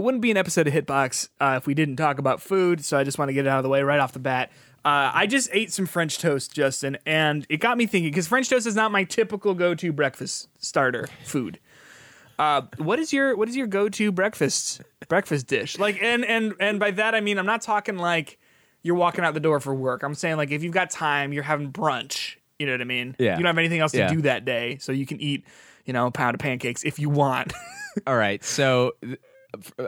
it wouldn't be an episode of Hitbox uh, if we didn't talk about food. So I just want to get it out of the way right off the bat. Uh, I just ate some French toast, Justin, and it got me thinking because French toast is not my typical go-to breakfast starter food. Uh, what is your what is your go-to breakfast breakfast dish? Like, and and and by that I mean I'm not talking like you're walking out the door for work. I'm saying like if you've got time, you're having brunch. You know what I mean? Yeah. You don't have anything else to Yeah. do that day, so you can eat, you know, a pound of pancakes if you want. All right, so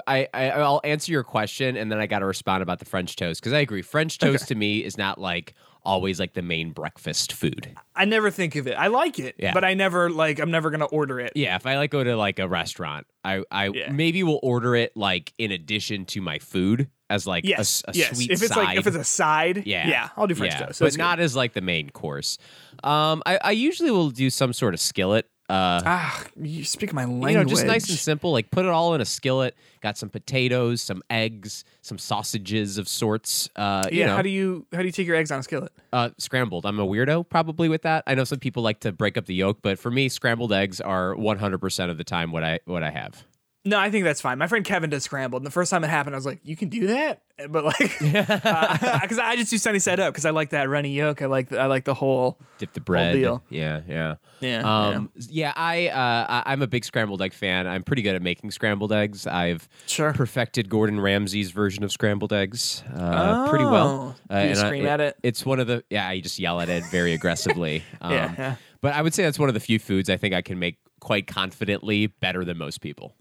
I, I I'll answer your question, and then I got to respond about the French toast because I agree. French toast to me is not like always like the main breakfast food. I never think of it. I like it, Yeah. but I never like. I'm never gonna order it. Yeah, if I like go to like a restaurant, I I Yeah. maybe will order it like in addition to my food as like a Yes, s- a, yes. sweet If it's side. like if it's a side, yeah, yeah, I'll do French yeah, toast. but That's not good. as like the main course. Um, I, I usually will do some sort of skillet. Uh, ah. You speak my language. you know, just nice and simple. Like put it all in a skillet. Got some potatoes, some eggs, some sausages of sorts. Uh, Yeah. you know, How do you how do you take your eggs on a skillet? uh, scrambled. I'm a weirdo probably with that. I know some people like to break up the yolk, but for me, scrambled eggs are 100% of the time what I what I have. No, I think that's fine. My friend Kevin does scrambled, and the first time it happened, I was like, "You can do that," but like, because I just do sunny side up because I like that runny yolk. I like the, I like the whole. Dip the bread. deal. Yeah, yeah. Yeah, Um, yeah, I, uh, I'm a big scrambled egg fan. I'm pretty good at making scrambled eggs. I've Sure. perfected Gordon Ramsay's version of scrambled eggs uh, pretty well. Oh. You and I- scream at it? It's one of the yeah. I just yell at it very aggressively. Um, Yeah, yeah. But I would say that's one of the few foods I think I can make quite confidently better than most people.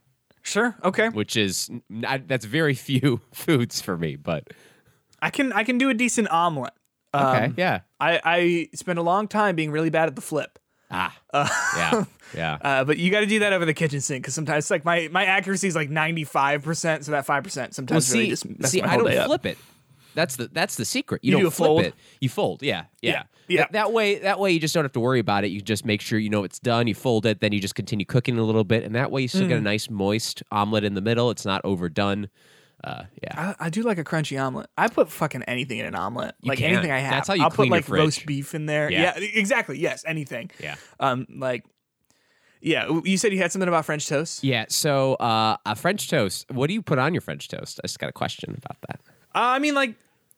Sure. Okay. Which is not, that's very few foods for me. But I can I can do a decent omelet. okay, Um, yeah. I I spent a long time being really bad at the flip. Ah, yeah, yeah. Uh, but you got to do that over the kitchen sink because sometimes like my my accuracy is like ninety five percent, so that five percent Well, sometimes really see, just messes see, I don't day up. flip it. That's the that's the secret. You, You don't do flip fold? it. You fold. Yeah, yeah, Yeah, yeah. That, that way, that way, you just don't have to worry about it. You just make sure you know it's done. You fold it, then you just continue cooking a little bit, and that way you still get Mm. a nice moist omelet in the middle. It's not overdone. Uh, yeah, I, I do like a crunchy omelet. I put fucking anything in an omelet, like can. anything I have. That's how you I'll clean put like fridge. roast beef in there. Yeah. Yeah. exactly. Yes, anything. yeah, Um, like, yeah. You said you had something about French toast. yeah. So, uh, a French toast. What do you put on your French toast? I just got a question about that. Uh, I mean, like,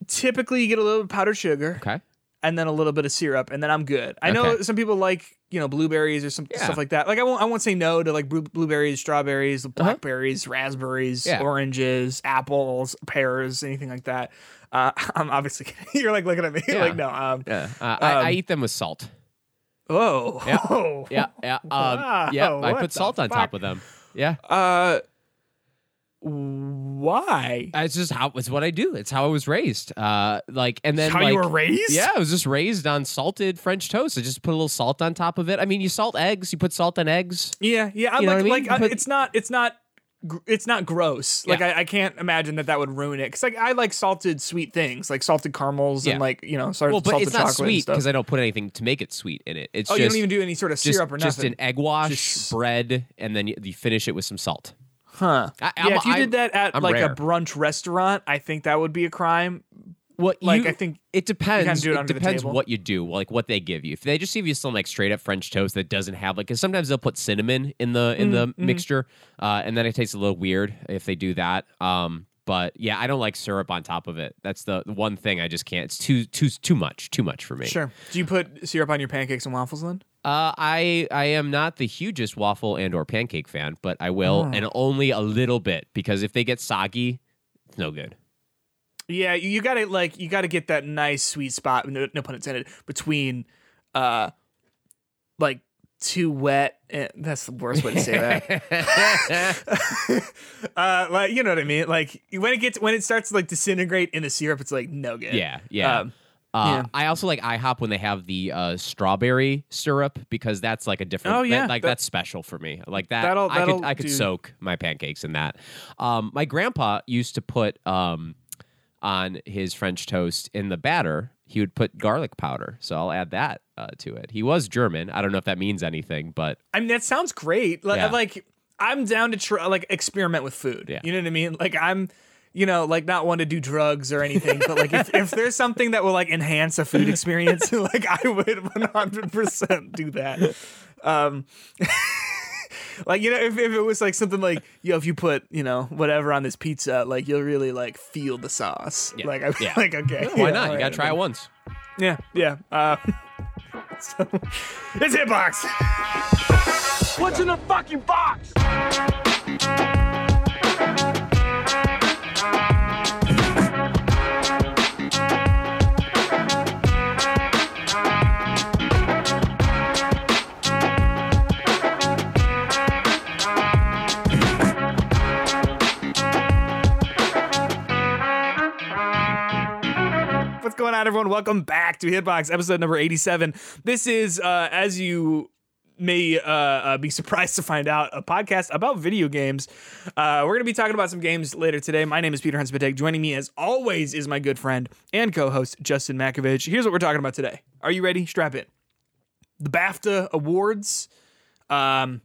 typically you get a little bit of powdered sugar Okay. and then a little bit of syrup, and then I'm good. I know Okay. some people like you know blueberries or some Yeah. stuff like that. Like I won't I won't say no to like blue, blueberries, strawberries, blackberries, raspberries, Uh-huh. Yeah. oranges, apples, pears, anything like that. Uh, I'm obviously you're like looking at me Yeah. like no. Um, Yeah, uh, I, I Um, eat them with salt. oh, Yeah. Yeah, yeah, um, Wow, yeah. I what put the salt on top fuck? of them. Yeah. Uh, why? It's just how it's what I do. It's how I was raised. Uh, like and then How like, you were raised? Yeah, I was just raised on salted French toast. I just put a little salt on top of it. I mean, you salt eggs. You put salt on eggs. Yeah, yeah. I'm You know like, I mean? like uh, But- it's not, it's not, it's not gross. Like Yeah. I, I can't imagine that that would ruin it. Cause like I like salted sweet things, like salted caramels Yeah. and like you know, salt, Well, but salted it's not chocolate sweet because I don't put anything to make it sweet in it. It's oh, just you don't even do any sort of just, syrup or nothing. just an egg wash, Just- bread, and then you, you finish it with some salt. Huh? I- yeah, if you I'm- did that at I'm like rare. a brunch restaurant, I think that would be a crime. What Like you- I think It depends. do it it under the depends table. what you do, like what they give you. If they just give you some like straight up French toast that doesn't have like, because sometimes they'll put cinnamon in the in the Mm-hmm, mixture, uh, and then it tastes a little weird if they do that. Um, but yeah, I don't like syrup on top of it. That's the the one thing I just can't. It's too too too much, too much for me. sure. Do you put syrup on your pancakes and waffles then? Uh, I I am not the hugest waffle and or pancake fan, but I will, Oh. and only a little bit because if they get soggy, it's no good. Yeah, you, you gotta like you gotta get that nice sweet spot, no, no pun intended, between uh like too wet and that's the worst way to say that. uh like you know what I mean? Like when it gets when it starts to like disintegrate in the syrup, it's like no good. Yeah, yeah. Um, Uh, yeah. I also like IHOP when they have the uh, strawberry syrup because that's like a different. Oh, that- like that- that's special for me. Like that, That'll- I could I could do- soak my pancakes in that. Um, my grandpa used to put um, on his French toast in the batter. He would put garlic powder, so I'll add that uh, to it. He was German. I don't know if that means anything, but I mean that sounds great. Like, Yeah. like I'm down to try like experiment with food. Yeah. You know what I mean? Like I'm you know, like not one to do drugs or anything, but like if, if there's something that will like enhance a food experience, like I would 100% do that. Um, like you know, if, if it was like something like yo, if you put you know whatever on this pizza, like you'll really like feel the sauce. Yeah. Like I'm Yeah. like okay, Why yeah, not? You gotta try it once. Yeah, yeah. Uh, so, it's Hitbox. What's in the fucking box? What's going on, everyone? Welcome back to Hitbox, episode number 87. This is, uh, as you may uh, uh, be surprised to find out, a podcast about video games. Uh, we're going to be talking about some games later today. My name is Peter Huntspatek. Joining me, as always, is my good friend and co host, Justin Makovich. Here's what we're talking about today. Are you ready? Strap in. The BAFTA Awards. Um,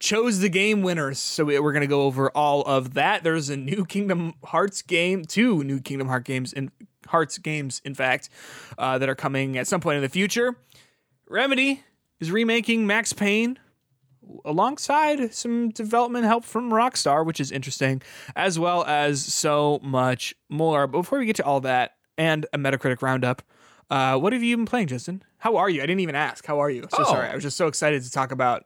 chose the game winners. So we- we're going to go over all of that. There's a new Kingdom Hearts game, two new Kingdom Heart games in Hearts games, in fact, uh, that are coming at some point in the future. Remedy is remaking Max Payne alongside some development help from Rockstar, which is interesting, as well as so much more. But before we get to all that and a Metacritic roundup, uh, what have you been playing, Justin? How are you? I didn't even ask. How are you? So Oh. sorry. I was just so excited to talk about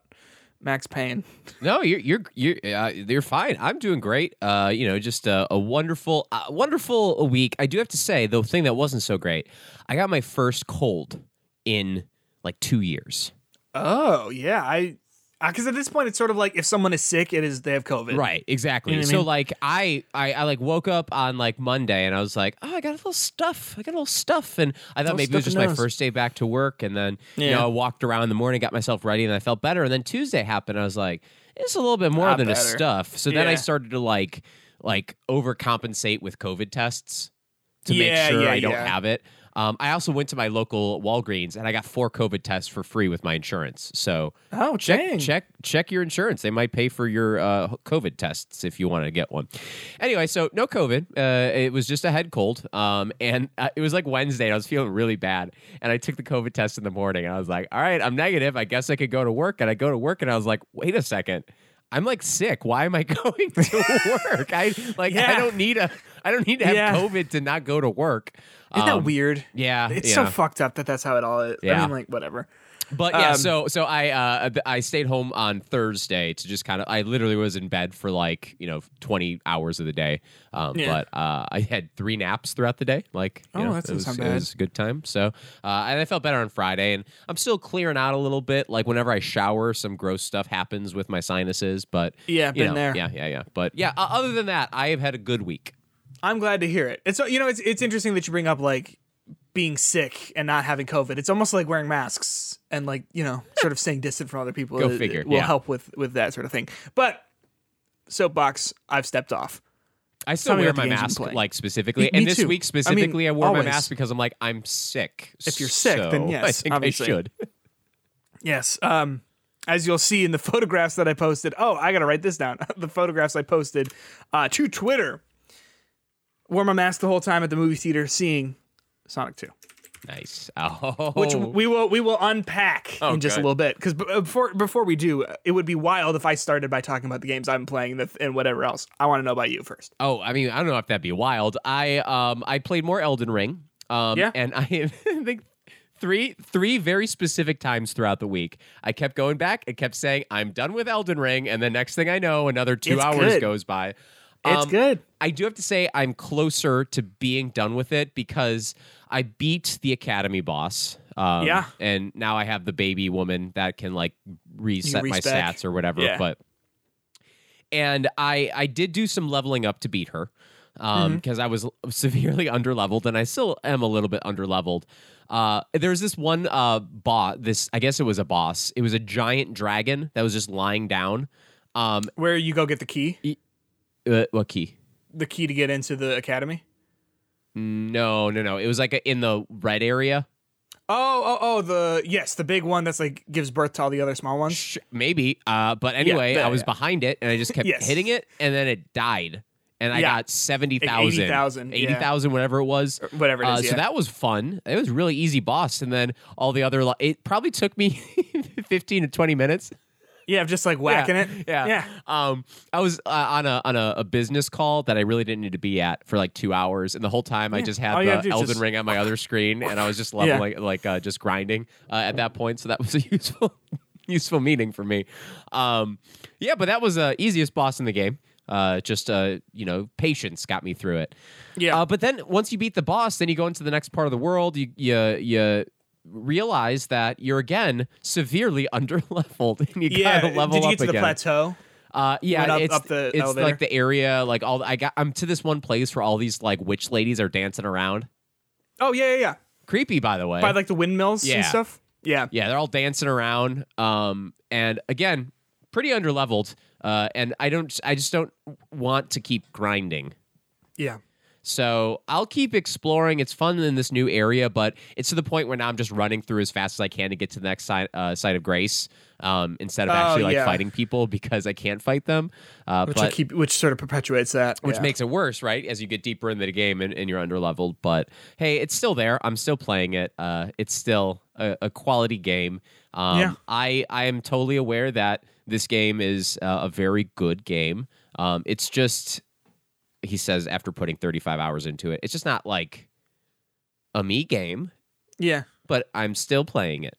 Max Payne. No, you're you're you're uh, you're fine. I'm doing great. Uh, you know, just a, a wonderful, uh, wonderful week. I do have to say, the thing that wasn't so great, I got my first cold in like two years. Oh yeah, I Uh, because at this point it's sort of like if someone is sick, it is they have COVID. Right, exactly. You know what I so mean? like I, I I like woke up on like Monday and I was like, oh, I got a little stuff. I got a little stuff, and I thought maybe it was just my first day back to work, and then you Yeah. know I walked around in the morning, got myself ready, and I felt better. And then Tuesday happened. I was like, it's a little bit more Not than a stuff. So then I started to like like overcompensate with COVID tests to Yeah, make sure yeah, I don't yeah. have it. Um, I also went to my local Walgreens and I got four COVID tests for free with my insurance. So Oh, check dang. check check your insurance. They might pay for your uh, COVID tests if you want to get one. Anyway, so no COVID. Uh, it was just a head cold. Um, and uh, it was like Wednesday. And I was feeling really bad, and I took the COVID test in the morning. And I was like, "All right, I'm negative. I guess I could go to work." And I go to work, and I was like, "Wait a second. I'm like sick. Why am I going to work? I like I don't need a I don't need to have Yeah. COVID to not go to work." Isn't Um, that weird? Yeah, It's yeah. so fucked up that that's how it all is. I mean, like whatever. But yeah, Um, so so I uh I stayed home on Thursday to just kind of I literally was in bed for like you know twenty hours of the day. Um, Yeah. but uh, I had three naps throughout the day. Like Oh, know, that was, sound it was a good time. So uh, and I felt better on Friday, and I'm still clearing out a little bit. Like whenever I shower, some gross stuff happens with my sinuses. But Yeah, been know, there. Yeah, yeah, yeah. But yeah, other than that, I have had a good week. I'm glad to hear it. It's you know it's it's interesting that you bring up like being sick and not having COVID. It's almost like wearing masks and like you know sort of staying distant from other people. Go It- figure, it will yeah. help with with that sort of thing. But soapbox, I've stepped off. I still Tell wear my games you've been mask like specifically, Me- and me this too. week I mean, specifically, I, wore always. my mask because I'm like I'm sick. If you're sick, then yes, I think obviously. I should. Yes. Um, as you'll see in the photographs that I posted. Oh, I gotta write this down. the photographs I posted uh, to Twitter. Wore my mask the whole time at the movie theater, seeing Sonic Two, Nice. Oh, which we will we will unpack Oh, in just a little bit. Because before before we do, uh, it would be wild if I started by talking about the games I'm playing and the- and whatever else. I want to know about you first. Oh, I mean, I don't know if that'd be wild. I um I played more Elden Ring. Um Yeah. and I think three three very specific times throughout the week. I kept going back and kept saying, I'm done with Elden Ring, and the next thing I know, another two It's hours good. goes by. It's Um, good. I do have to say I'm closer to being done with it because I beat the Academy boss. Um, Yeah. And now I have the baby woman that can like reset my stats or whatever. Yeah. But and I I did do some leveling up to beat her um Mm-hmm. because I was severely underleveled and I still am a little bit underleveled. Uh, there's this one uh boss. This I guess it was a boss. It was a giant dragon that was just lying down. Um, Where you go get the key, uh, what key? The key to get into the academy. No, no, no. It was like a, in the red area. Oh, oh, oh, the yes, the big one that's like gives birth to all the other small ones. Sh- Maybe. Uh, but anyway, yeah, I was yeah. behind it and I just kept Yes. hitting it and then it died. And I Yeah. got 70,000. 80,000, yeah. 80,000, whatever it was. Or whatever it Uh, is, So that was fun. It was really easy boss. And then all the other, li- it probably took me 15 to 20 minutes Yeah, I'm just like whacking yeah. it. Yeah. Yeah. Um, I was uh, on a on a, a business call that I really didn't need to be at for like two hours, and the whole time I just had All the Elden just- Ring on my other screen, and I was just Yeah. leveling, like uh, just grinding uh, at that point. So that was a useful useful meeting for me. Um, yeah, but that was the easiest boss in the game. Uh, just uh, you know, patience got me through it. Yeah. Uh, but then once you beat the boss, then you go into the next part of the world. You you you realize that you're again severely underleveled, and you yeah. gotta level Did you up get to again. the plateau? Uh, yeah, up- it's up the it's elevator? like the area, like all. I got. I'm to this one place where all these like witch ladies are dancing around. Oh yeah, yeah, yeah. Creepy, by the way. By like the windmills Yeah. and stuff. Yeah. yeah, they're all dancing around. Um, and again, pretty underleveled. Uh, and I don't. I just don't want to keep grinding. Yeah. So I'll keep exploring. It's fun in this new area, but it's to the point where now I'm just running through as fast as I can to get to the next side, uh, site of grace um, instead of Oh, actually like yeah. fighting people because I can't fight them. Uh, Which but keep which sort of perpetuates that. which yeah. makes it worse, right? As you get deeper into the game and, and you're underleveled. But hey, it's still there. I'm still playing it. Uh, it's still a, a quality game. Um, Yeah. I I am totally aware that this game is uh, a very good game. Um, it's just he says after putting 35 hours into it, it's just not like a me game. Yeah. But I'm still playing it.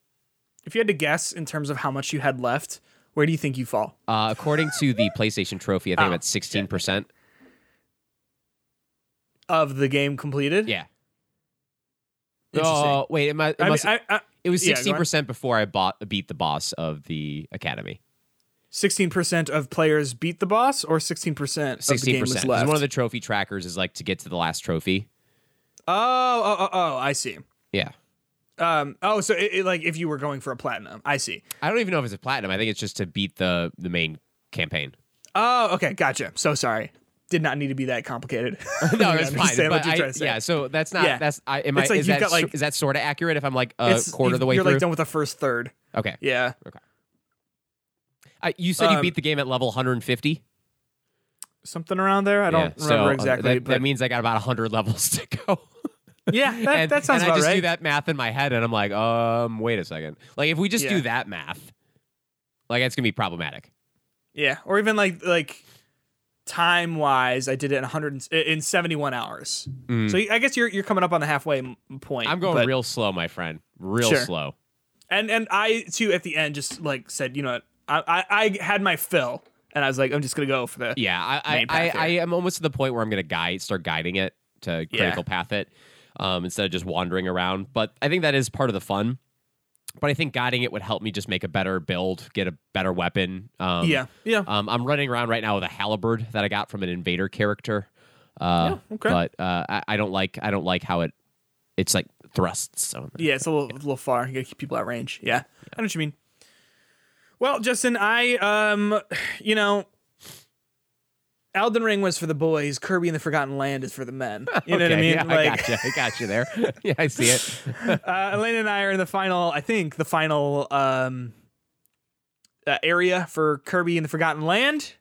If you had to guess in terms of how much you had left, where do you think you fall? Uh, according to the PlayStation Trophy, I think I'm Oh, at 16 percent. Of the game completed? Yeah. Oh wait, am I? It, I mean, must- I, I, it was sixteen on. percent before I bought beat the boss of the academy. 16% of players beat the boss or 16% of the Sixteen game was percent. left? One of the trophy trackers is like to get to the last trophy. oh, oh, oh, oh, I see. Yeah. Um, oh, so it, it, like if you were going for a platinum, I see. I don't even know if it's a platinum. I think it's just to beat the the main campaign. Oh, okay, gotcha. So sorry. Did not need to be that complicated. No, it's fine. But I- trying to say. yeah, so that's not Yeah. that's I am It's I like is that got, like- is that sort of accurate if I'm like a quarter of the way you're through? like done with the first third. okay. Yeah. Uh, you said you Um, beat the game at level 150. Something around there. I don't yeah, so, remember uh, exactly. That, but that means I got about 100 levels to go. yeah, that, and, that sounds and I just right. do that math in my head, and I'm like, um, wait a second. Like, if we just Yeah. do that math, like, it's gonna be problematic. Yeah, or even like like time wise, I did it in 100 in 71 hours. So I guess you're you're coming up on the halfway point. Mm. I'm going real slow, my friend. Real Sure. slow. and and I too at the end just like said, you know, what, I I, I had my fill, and I was like, I'm just gonna go for the Yeah, I I, I, I am almost to the point where I'm gonna guide, start guiding it to Yeah. critical path it, um, instead of just wandering around. But I think that is part of the fun. But I think guiding it would help me just make a better build, get a better weapon. Um, yeah yeah. Um, I'm running around right now with a halberd that I got from an invader character. Uh, Yeah, okay. But uh, I, I don't like I don't like how it it's like thrusts. So Yeah, it's a little, a little far. You gotta keep people at range. Yeah, I know what you mean. Well, Justin, I um, you know, Elden Ring was for the boys. Kirby and the Forgotten Land is for the men. You know what I mean? Yeah, like, I got you. I got you there. yeah, I see it. uh, Elena and I are in the final. I think the final um uh, area for Kirby and the Forgotten Land.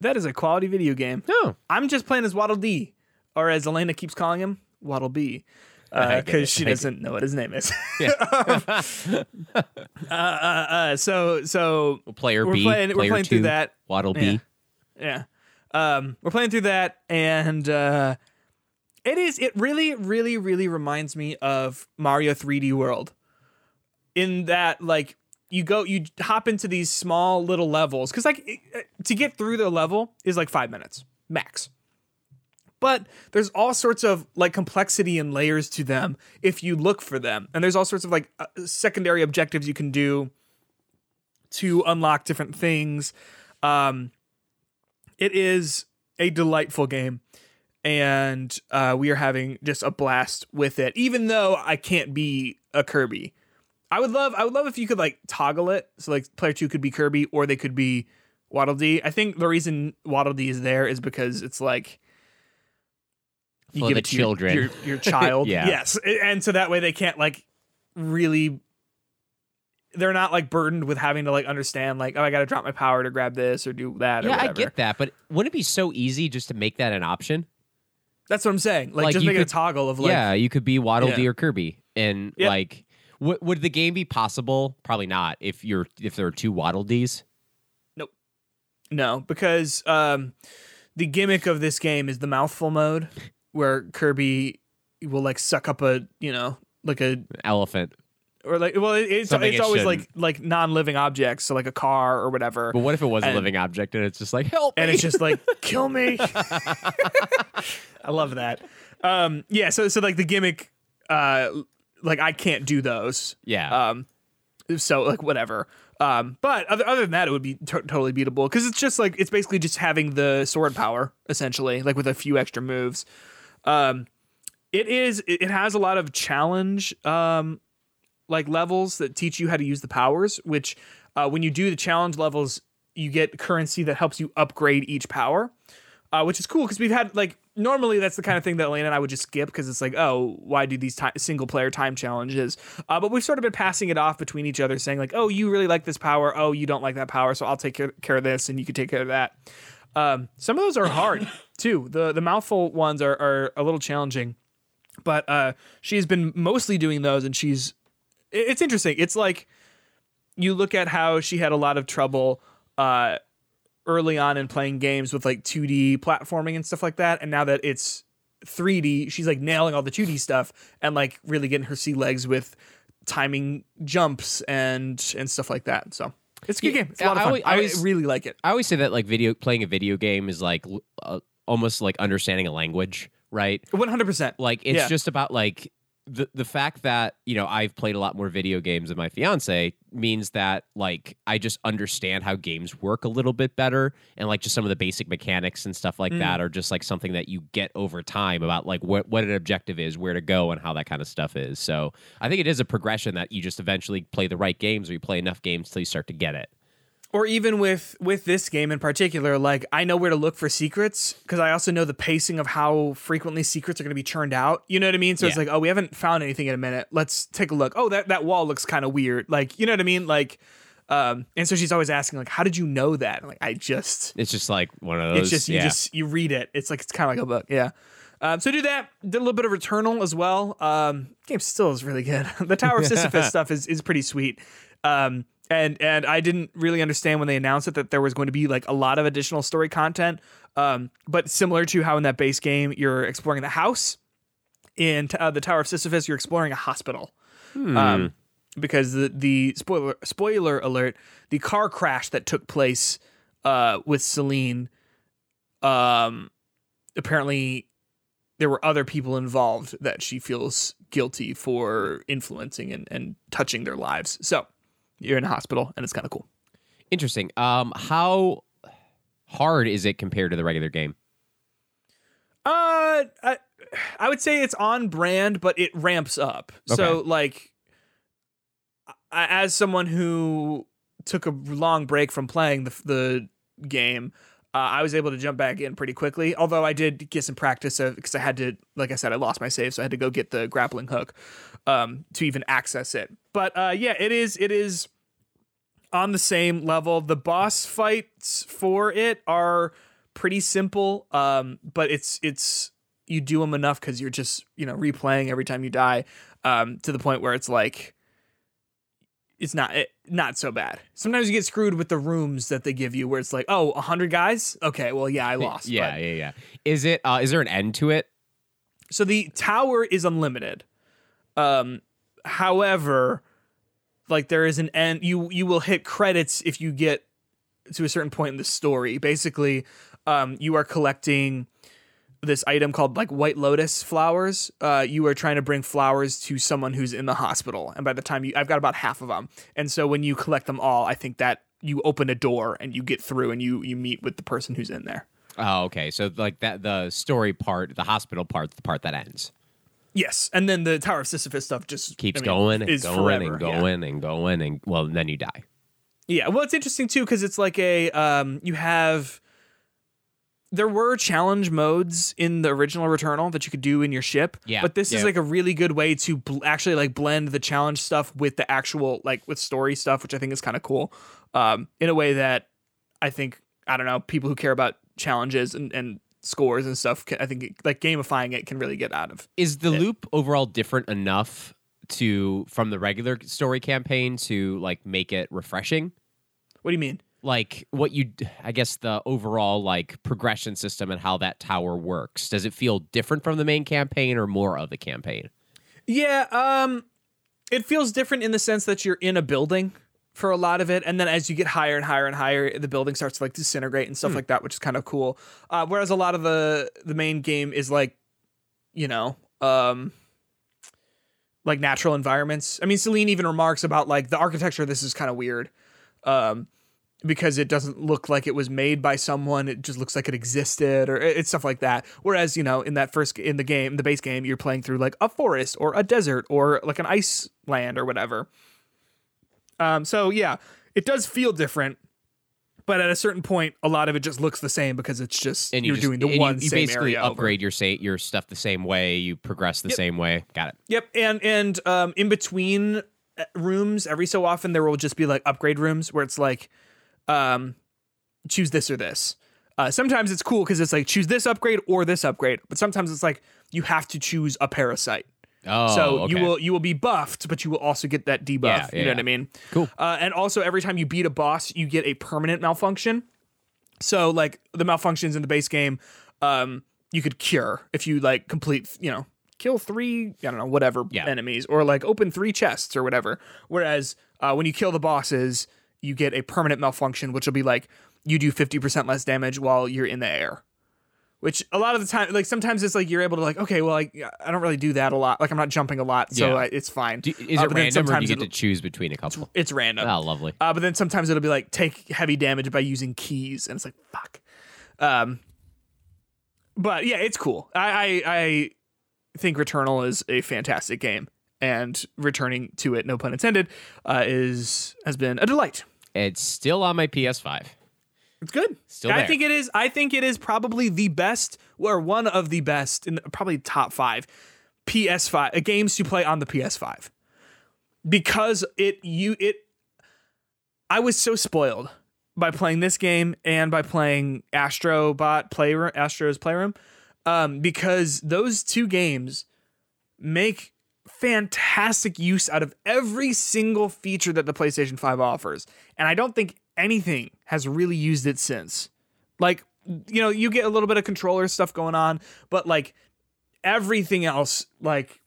That is a quality video game. No. I'm just playing as Waddle Dee, or as Elena keeps calling him, Waddle B, because it. she doesn't know what his name is. Yeah. uh, uh, uh, so so player we're B, playing we're player playing two, through that. Waddle Yeah. B. Yeah. Um, we're playing through that, and uh, it is. It really, really, really reminds me of Mario 3D World. In that, like, you go, you hop into these small little levels, because like it- to get through the level is like five minutes max. But there's all sorts of like complexity and layers to them if you look for them, and there's all sorts of like uh, secondary objectives you can do to unlock different things. Um, it is a delightful game. And uh, we are having just a blast with it even though i can't be a kirby. I would love i would love if you could like toggle it so like player two could be kirby or they could be waddle dee. I think the reason waddle dee is there is because it's like you For give the it to children. your, your child Yeah. yes and so that way they can't like really they're not like burdened with having to like understand like oh I got to drop my power to grab this or do that or Yeah, I get that, but wouldn't it be so easy just to make that an option? That's what I'm saying. Like, Like, just make it a toggle of like yeah, you could be Waddle Yeah. Dee or Kirby, and Yep. like Would would the game be possible? Probably not. If you're if there are two Waddle Dees. Nope. No, because um, the gimmick of this game is the mouthful mode, where Kirby will like suck up a you know like a Elephant. or like well it- it's Something it's it always like shouldn't. like non-living objects, so like a car or whatever. But what if it was a living object and it's just like help and it's just like kill me. I love that. Um, yeah, so so like the gimmick, uh, like I can't do those. yeah. Um, so like whatever. Um, but other, other than that, it would be to- totally beatable because it's just like it's basically just having the sword power essentially, like with a few extra moves. Um, it is it has a lot of challenge um like levels that teach you how to use the powers. Which uh, when you do the challenge levels, you get currency that helps you upgrade each power, uh, which is cool because we've had like normally that's the kind of thing that Elena and I would just skip because it's like, oh, why do these single player time challenges? Uh, but we've sort of been passing it off between each other, saying like, oh, you really like this power, oh, you don't like that power, so I'll take care, care of this and you can take care of that. Um, some of those are hard too. The the mouthful ones are are a little challenging, but uh, she's been mostly doing those, and she's it's interesting. It's like you look at how she had a lot of trouble uh, early on in playing games with like 2D platforming and stuff like that, and now that it's 3D, she's like nailing all the 2D stuff and like really getting her sea legs with timing jumps and and stuff like that. So it's a good Yeah, game. It's a lot of I fun. always- I I, always- really like it. I always say that like video playing a video game is like l- uh, almost like understanding a language, right? One hundred percent. Like it's Yeah. just about like the the fact that you know I've played a lot more video games than my fiance means that like I just understand how games work a little bit better, and like just some of the basic mechanics and stuff like Mm. that are just like something that you get over time about like what what an objective is, where to go, and how that kind of stuff is. So I think it is a progression that you just eventually play the right games, or you play enough games till you start to get it. Or even with with this game in particular like i know where to look for secrets because i also know the pacing of how frequently secrets are going to be churned out you know what i mean so it's like oh we haven't found anything in a minute let's take a look oh that that wall looks kind of weird like you know what i mean like um and so she's always asking like how did you know that I'm like i just It's just like one of those. it's just you yeah. just you read it it's like it's kind of like a book yeah um, so do that. Did a little bit of Returnal as well. Um, game still is really good. the Tower of Sisyphus stuff is is pretty sweet. Um, and and I didn't really understand when they announced it that there was going to be like a lot of additional story content. Um, but similar to how in that base game you're exploring the house, in uh, the Tower of Sisyphus you're exploring a hospital. Um, because the the spoiler spoiler alert, the car crash that took place uh, with Celine, um, apparently there were other people involved that she feels guilty for influencing and, and touching their lives. So you're in a hospital and it's kind of cool. Interesting. Um, how hard is it compared to the regular game? Uh, I, I would say it's on brand, but it ramps up. So like, I, as someone who took a long break from playing the the game, uh, I was able to jump back in pretty quickly. Although I did get some practice of because I had to, like I said, I lost my save, so I had to go get the grappling hook um, to even access it. But uh, yeah, it is it is on the same level. The boss fights for it are pretty simple, um, but it's it's you do them enough because you're just you know replaying every time you die um, to the point where it's like it's not it, not so bad. Sometimes you get screwed with the rooms that they give you, where it's like, oh, a hundred guys. Okay, well, yeah, I lost. Yeah, but- yeah, yeah. Is it? Uh, is there an end to it? so the tower is unlimited. Um, however, like there is an end. You you will hit credits if you get to a certain point in the story. Basically, um, you are collecting this item called like white lotus flowers. Uh, you are trying to bring flowers to someone who's in the hospital, and by the time you, I've got about half of them, and so when you collect them all, I think that you open a door and you get through and you you meet with the person who's in there. Oh, okay. So like that, the story part, the hospital part, the part that ends Yes, and then the Tower of Sisyphus stuff just keeps I mean, going and going forever, and yeah. going and going and well, then you die. Yeah, well, it's interesting too because it's like a um, you have. There were challenge modes in the original Returnal that you could do in your ship. Yeah, but this is like a really good way to bl- actually like blend the challenge stuff with the actual like with story stuff, which I think is kind of cool. Um, in a way that I think I don't know people who care about challenges and, and scores and stuff. I think like gamifying it can really get out of. Is the loop overall different enough to from the regular story campaign to like make it refreshing. What do you mean? Like what you, I guess the overall like progression system and how that tower works. Does it feel different from the main campaign or more of the campaign? Yeah, um it feels different in the sense that you're in a building for a lot of it. And then as you get higher and higher and higher the building starts to like disintegrate and stuff like that which is kind of cool. Uh, whereas a lot of the the main game is like you know um like natural environments. I mean celine even remarks about like the architecture of this is kind of weird um because it doesn't look like it was made by someone. It just looks like it existed or it's stuff like that. Whereas you know in that first in the game the base game you're playing through like a forest or a desert or like an ice land or whatever um so yeah it does feel different but at a certain point a lot of it just looks the same because it's just And you you're just, doing the one you, you same basically area over. upgrade your sa- your stuff the same way. You progress the same way. Got it. Yep, and and um, in between uh, rooms, every so often there will just be like upgrade rooms where it's like, um, choose this or this. Uh, sometimes it's cool because it's like choose this upgrade or this upgrade, but sometimes it's like you have to choose a parasite. Oh, so okay. you will you will be buffed, but you will also get that debuff. Yeah, you yeah, know what. I mean? Cool. Uh, and also every time you beat a boss, you get a permanent malfunction. So like the malfunctions in the base game, um, you could cure if you like complete, you know, kill three, I don't know, whatever enemies, or like open three chests or whatever. Whereas uh, when you kill the bosses, you get a permanent malfunction, which will be like you do fifty percent less damage while you're in the air. Which a lot of the time, like sometimes it's like you're able to like, okay, well, like I don't really do that a lot. Like I'm not jumping a lot, so Yeah. I, it's fine. Do, is Uh, it random or do you get to choose between a couple? It's random. Oh, lovely. Uh, but then sometimes it'll be like take heavy damage by using keys, and it's like fuck. Um, but yeah, it's cool. I I, I think Returnal is a fantastic game, and returning to it, no pun intended, uh, is has been a delight. It's still on my PS5. It's good. Still I there. think it is. I think it is probably the best, or one of the best, in the, probably top five PS5 uh, games to play on the PS5 because it you it. I was so spoiled by playing this game and by playing Astrobot Playroom, Astro's Playroom, um, because those two games make fantastic use out of every single feature that the PlayStation 5 offers. And I don't think anything has really used it since. Like, you know, you get a little bit of controller stuff going on, but like everything else, like,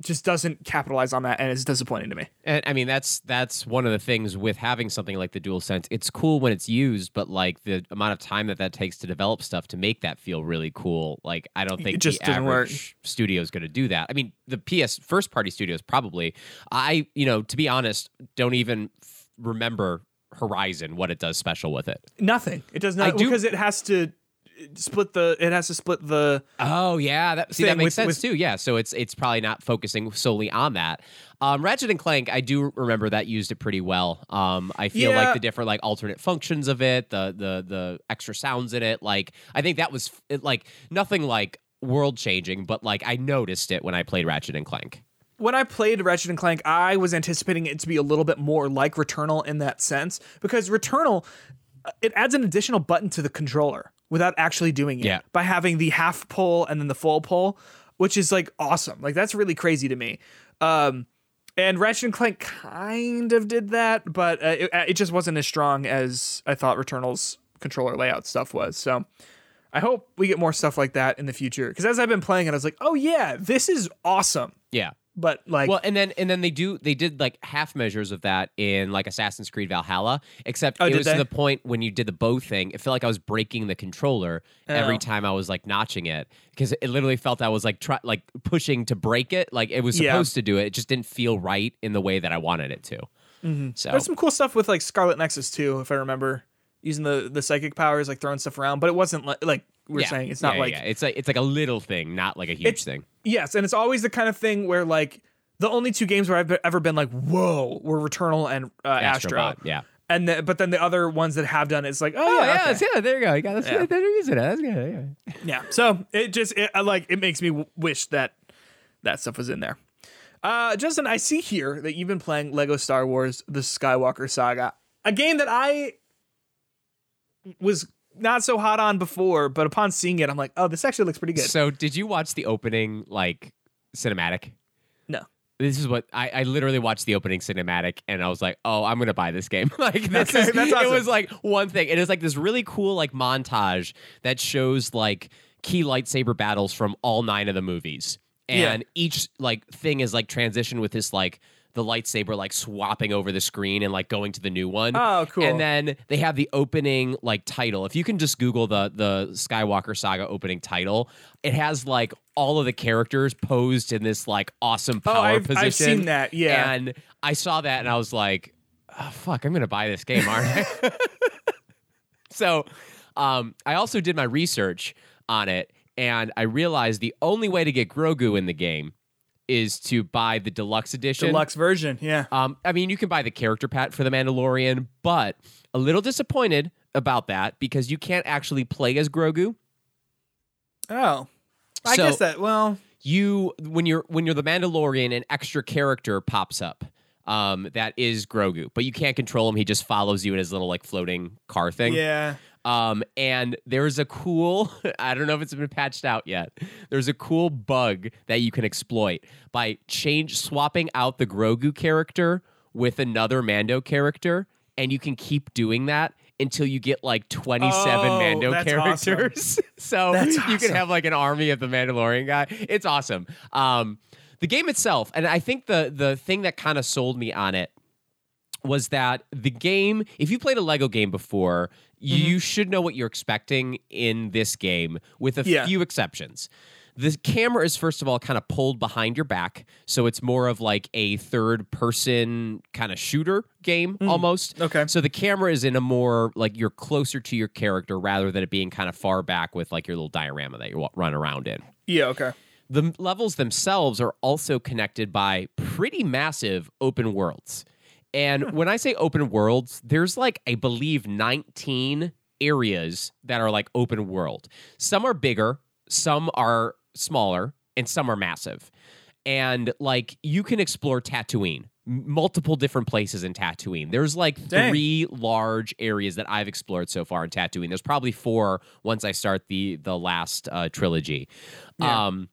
just doesn't capitalize on that and it's disappointing to me. And I mean, that's that's one of the things with having something like the DualSense. It's cool when it's used, but like the amount of time that that takes to develop stuff to make that feel really cool, like I don't think just the work. average studio is going to do that. I mean, the PS first party studios probably. I, you know, to be honest, don't even f- remember Horizon what it does special with it. Nothing. It does I not do- because it has to split the it has to split the Oh yeah, that see that makes with- sense with- too. Yeah, so it's it's probably not focusing solely on that. Um, Ratchet and Clank, I do remember that used it pretty well. Um, I feel Yeah. like the different like alternate functions of it, the the the extra sounds in it, like I think that was it, like nothing like world changing, but like I noticed it when I played Ratchet and Clank. When I played Ratchet and Clank, I was anticipating it to be a little bit more like Returnal in that sense because Returnal uh, it adds an additional button to the controller without actually doing it Yeah. by having the half pull and then the full pull, which is like awesome. Like that's really crazy to me. Um, and Ratchet and Clank kind of did that, but uh, it, it just wasn't as strong as I thought Returnal's controller layout stuff was. So I hope we get more stuff like that in the future. Because as I've been playing it, I was like, oh yeah, this is awesome. Yeah. But like, Well, and then and then they do they did like half measures of that in like Assassin's Creed Valhalla, except Oh, it was they? to the point when you did the bow thing, it felt like I was breaking the controller every Oh. time I was like notching it because it literally felt I was like try, like pushing to break it, like it was Yeah. supposed to do it. It just didn't feel right in the way that I wanted it to. Mm-hmm. So There's some cool stuff with like Scarlet Nexus too, if I remember, using the the psychic powers, like throwing stuff around. But it wasn't like like we're yeah. saying, it's not Yeah, like yeah. it's like it's like a little thing, not like a huge thing. yes, and it's always the kind of thing where like the only two games where I've ever been like, whoa, were Returnal and uh, Astro. Astrobot, yeah. And the, but then the other ones that have done it, it's like, oh, Oh yeah, yeah, okay. yeah, there you go. You got that's Yeah. they're using it. That's good. Yeah. yeah. So it just it, like it makes me w- wish that that stuff was in there. Uh, Justin, I see here that you've been playing Lego Star Wars: The Skywalker Saga, a game that I was not so hot on before, but upon seeing it, I'm like, oh, this actually looks pretty good. So did you watch the opening like cinematic? no, this is what I, I literally watched the opening cinematic and I was like, oh, I'm gonna buy this game. like this Okay, is that's it was like one thing. It is like this really cool like montage that shows like key lightsaber battles from all nine of the movies. Yeah. And each like thing is like transition with this like the lightsaber like swapping over the screen and like going to the new one. Oh, cool. And then they have the opening like title. If you can just Google the the Skywalker Saga opening title, it has like all of the characters posed in this like awesome power Oh, I've, position. I've seen that. Yeah. And I saw that and I was like, oh, fuck, I'm gonna buy this game, aren't I? so um, I also did my research on it and I realized the only way to get Grogu in the game is to buy the deluxe edition. Deluxe version. Yeah. Um, I mean, you can buy the character pat for the Mandalorian, but a little disappointed about that because you can't actually play as Grogu. Oh. I So- guess that. Well. You when you're when you're the Mandalorian, an extra character pops up. Um, that is Grogu, but you can't control him. He just follows you in his little like floating car thing. Yeah. Um, and there's a cool, I don't know if it's been patched out yet. There's a cool bug that you can exploit by change swapping out the Grogu character with another Mando character, and you can keep doing that until you get like 27 Oh, Mando that's awesome. characters. so That's you can have like an army of the Mandalorian guy. It's awesome. Um, the game itself, and I think the the thing that kind of sold me on it was that the game, if you played a Lego game before, Mm-hmm. you should know what you're expecting in this game, with a Yeah. few exceptions. The camera is first of all kind of pulled behind your back, so it's more of like a third person kind of shooter game mm. almost. Okay. So the camera is in a more like you're closer to your character rather than it being kind of far back with like your little diorama that you run around in. Yeah. Okay. The levels themselves are also connected by pretty massive open worlds. And when I say open worlds, there's like, I believe, 19 areas that are like open world. Some are bigger, some are smaller, and some are massive. And like, you can explore Tatooine, multiple different places in Tatooine. There's like Dang. three large areas that I've explored so far in Tatooine. There's probably four once I start the the last uh, trilogy. Yeah. Um,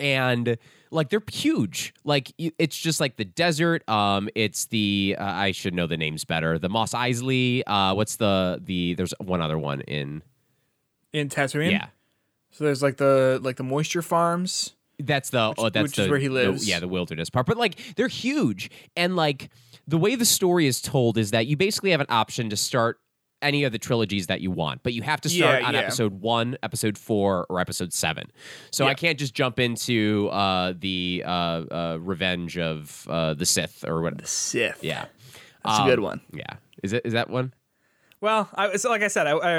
and like they're huge. Like it's just like the desert. Um, it's the uh, I should know the names better. The Mos Eisley. Uh, what's the the? There's one other one in. In Tatooine. Yeah, So there's like the like the moisture farms. that's the oh that's which is the, where he the- lives. yeah, the wilderness part. But like they're huge, and like the way the story is told is that you basically have an option to start any of the trilogies that you want, but you have to start Yeah, on yeah. episode one, episode four, or episode seven. So I can't just jump into uh, the uh, uh, Revenge of uh, the Sith or what. The Sith. Yeah, That's Um, a good one. Yeah, is it is that one? Well, I, so like I said, I, I,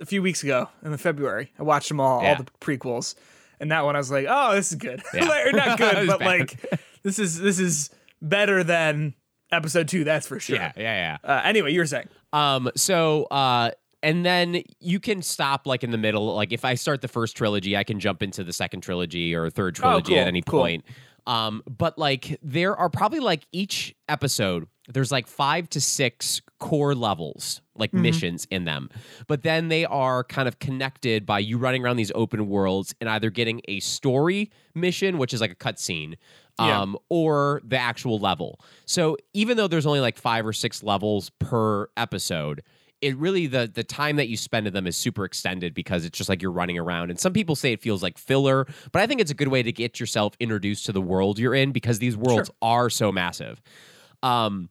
a few weeks ago in the February, I watched them all, Yeah. all the prequels, and that one I was like, oh, this is good. Yeah. Like, or not good, but bad. like this is this is better than episode two. That's for sure. Yeah, yeah, yeah. Uh, anyway, you were saying. Um, so uh and then you can stop like in the middle. Like if I start the first trilogy, I can jump into the second trilogy or third trilogy cool, at any cool. point. Um, but like there are probably like each episode, there's like five to six core levels, like Mm-hmm. missions in them. But then they are kind of connected by you running around these open worlds and either getting a story mission, which is like a cutscene, Yeah. um, or the actual level. So even though there's only like five or six levels per episode, it really the the time that you spend in them is super extended because it's just like you're running around. And some people say it feels like filler, but I think it's a good way to get yourself introduced to the world you're in because these worlds are so massive. Um,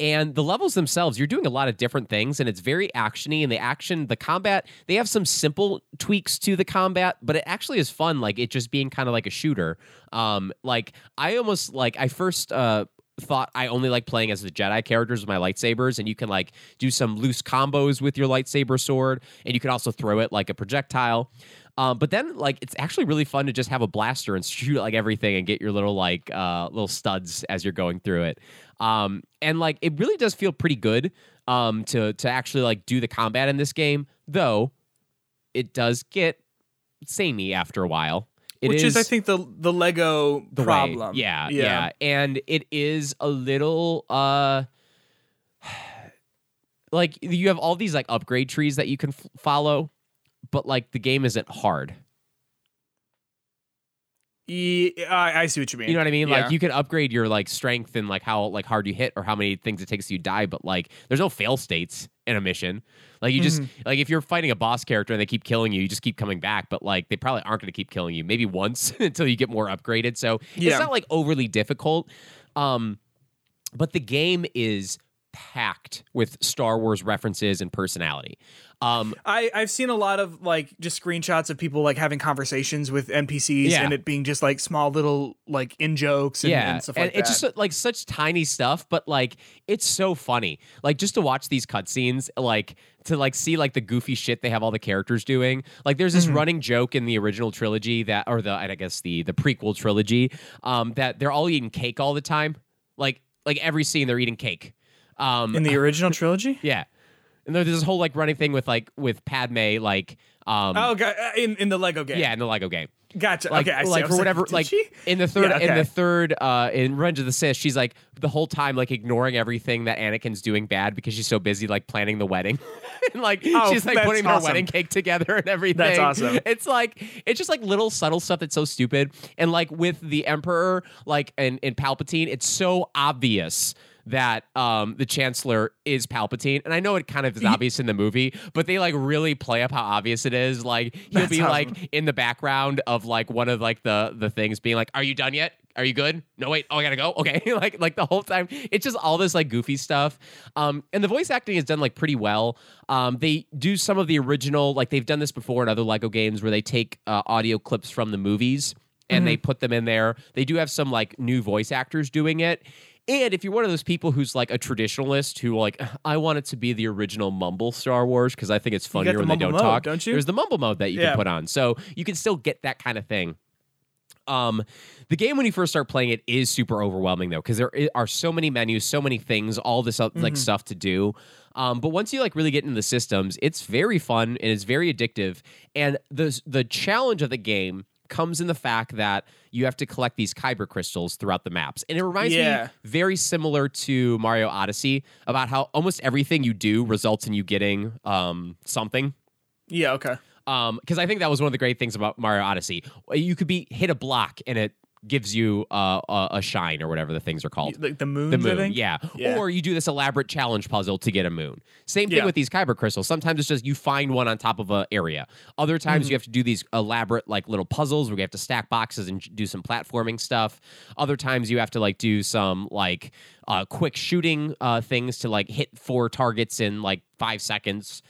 and the levels themselves, you're doing a lot of different things, and it's very actiony. And the action, the combat, they have some simple tweaks to the combat, but it actually is fun. Like it just being kind of like a shooter. Um, like I almost like I first uh thought I only like playing as the Jedi characters with my lightsabers, and you can like do some loose combos with your lightsaber sword, and you can also throw it like a projectile. Um, but then, like, it's actually really fun to just have a blaster and shoot like everything and get your little like uh, little studs as you're going through it. Um, and like, it really does feel pretty good um, to to actually like do the combat in this game, though it does get samey after a while. It Which is, I think, the the Lego the problem. Yeah, yeah, and it is a little uh like you have all these like upgrade trees that you can f- follow, but like the game isn't hard. Yeah, I, I see what you mean. You know what I mean? Yeah. Like you can upgrade your like strength and like how like hard you hit or how many things it takes you die, but like there's no fail states in a mission. Like you just Mm-hmm. like if you're fighting a boss character and they keep killing you, you just keep coming back. But like they probably aren't going to keep killing you. Maybe once until you get more upgraded. So Yeah. it's not like overly difficult. Um, but the game is packed with Star Wars references and personality. Um, I, I've seen a lot of like just screenshots of people like having conversations with NPCs Yeah. and it being just like small little like in jokes and, yeah, and stuff like that. it's just like such tiny stuff, but like it's so funny. Like just to watch these cutscenes, like to like see like the goofy shit they have all the characters doing. Like there's Mm-hmm. this running joke in the original trilogy that, or the I guess the the prequel trilogy, um, that they're all eating cake all the time. Like like every scene they're eating cake. Um, in the original trilogy. yeah. And there's this whole like running thing with like with Padme, like um, Oh, God, uh, in in the Lego game. yeah, in the Lego game gotcha. like, okay, I see. like I for whatever like she? in the third Yeah, in the third uh in Revenge of the Sith she's like the whole time like ignoring everything that Anakin's doing bad because she's so busy like planning the wedding and like Oh, she's like putting her awesome. wedding cake together and everything That's awesome. it's like it's just like little subtle stuff that's so stupid and like with the Emperor like and, and Palpatine it's so obvious that um the chancellor is Palpatine and I know it kind of is obvious in the movie but they like really play up how obvious it is. Like he'll That's be awesome. like in the background of like one of like the the things being like are you done yet? Are you good? No wait. Oh i gotta go? Okay. Like like the whole time. It's just all this like goofy stuff. Um and the voice acting is done like pretty well. Um they do some of the original like they've done this before in other lego games where they take uh, audio clips from the movies and they put them in there. They do have some like new voice actors doing it and if you're one of those people who's like a traditionalist who like I want it to be the original mumble Star Wars because I think it's funnier the when they don't mode, talk. don't you? There's the mumble mode that you Yeah. can put on, so you can still get that kind of thing. Um, the game when you first start playing it is super overwhelming though because there are so many menus, so many things, all this Mm-hmm. like stuff to do. Um, but once you like really get into the systems, it's very fun and it's very addictive. And the the challenge of the game comes in the fact that you have to collect these kyber crystals throughout the maps, and it reminds Yeah. me very similar to Mario Odyssey about how almost everything you do results in you getting um, something Yeah. Okay. um because i think that was one of the great things about mario odyssey you could be hit a block and it gives you uh, a, a shine or whatever the things are called Like the moon. the moon yeah. Yeah. or you do this elaborate challenge puzzle to get a moon same thing Yeah. with these kyber crystals sometimes it's just you find one on top of an area other times Mm-hmm. you have to do these elaborate like little puzzles where you have to stack boxes and do some platforming stuff other times you have to like do some like uh, quick shooting uh, things to like hit four targets in like five seconds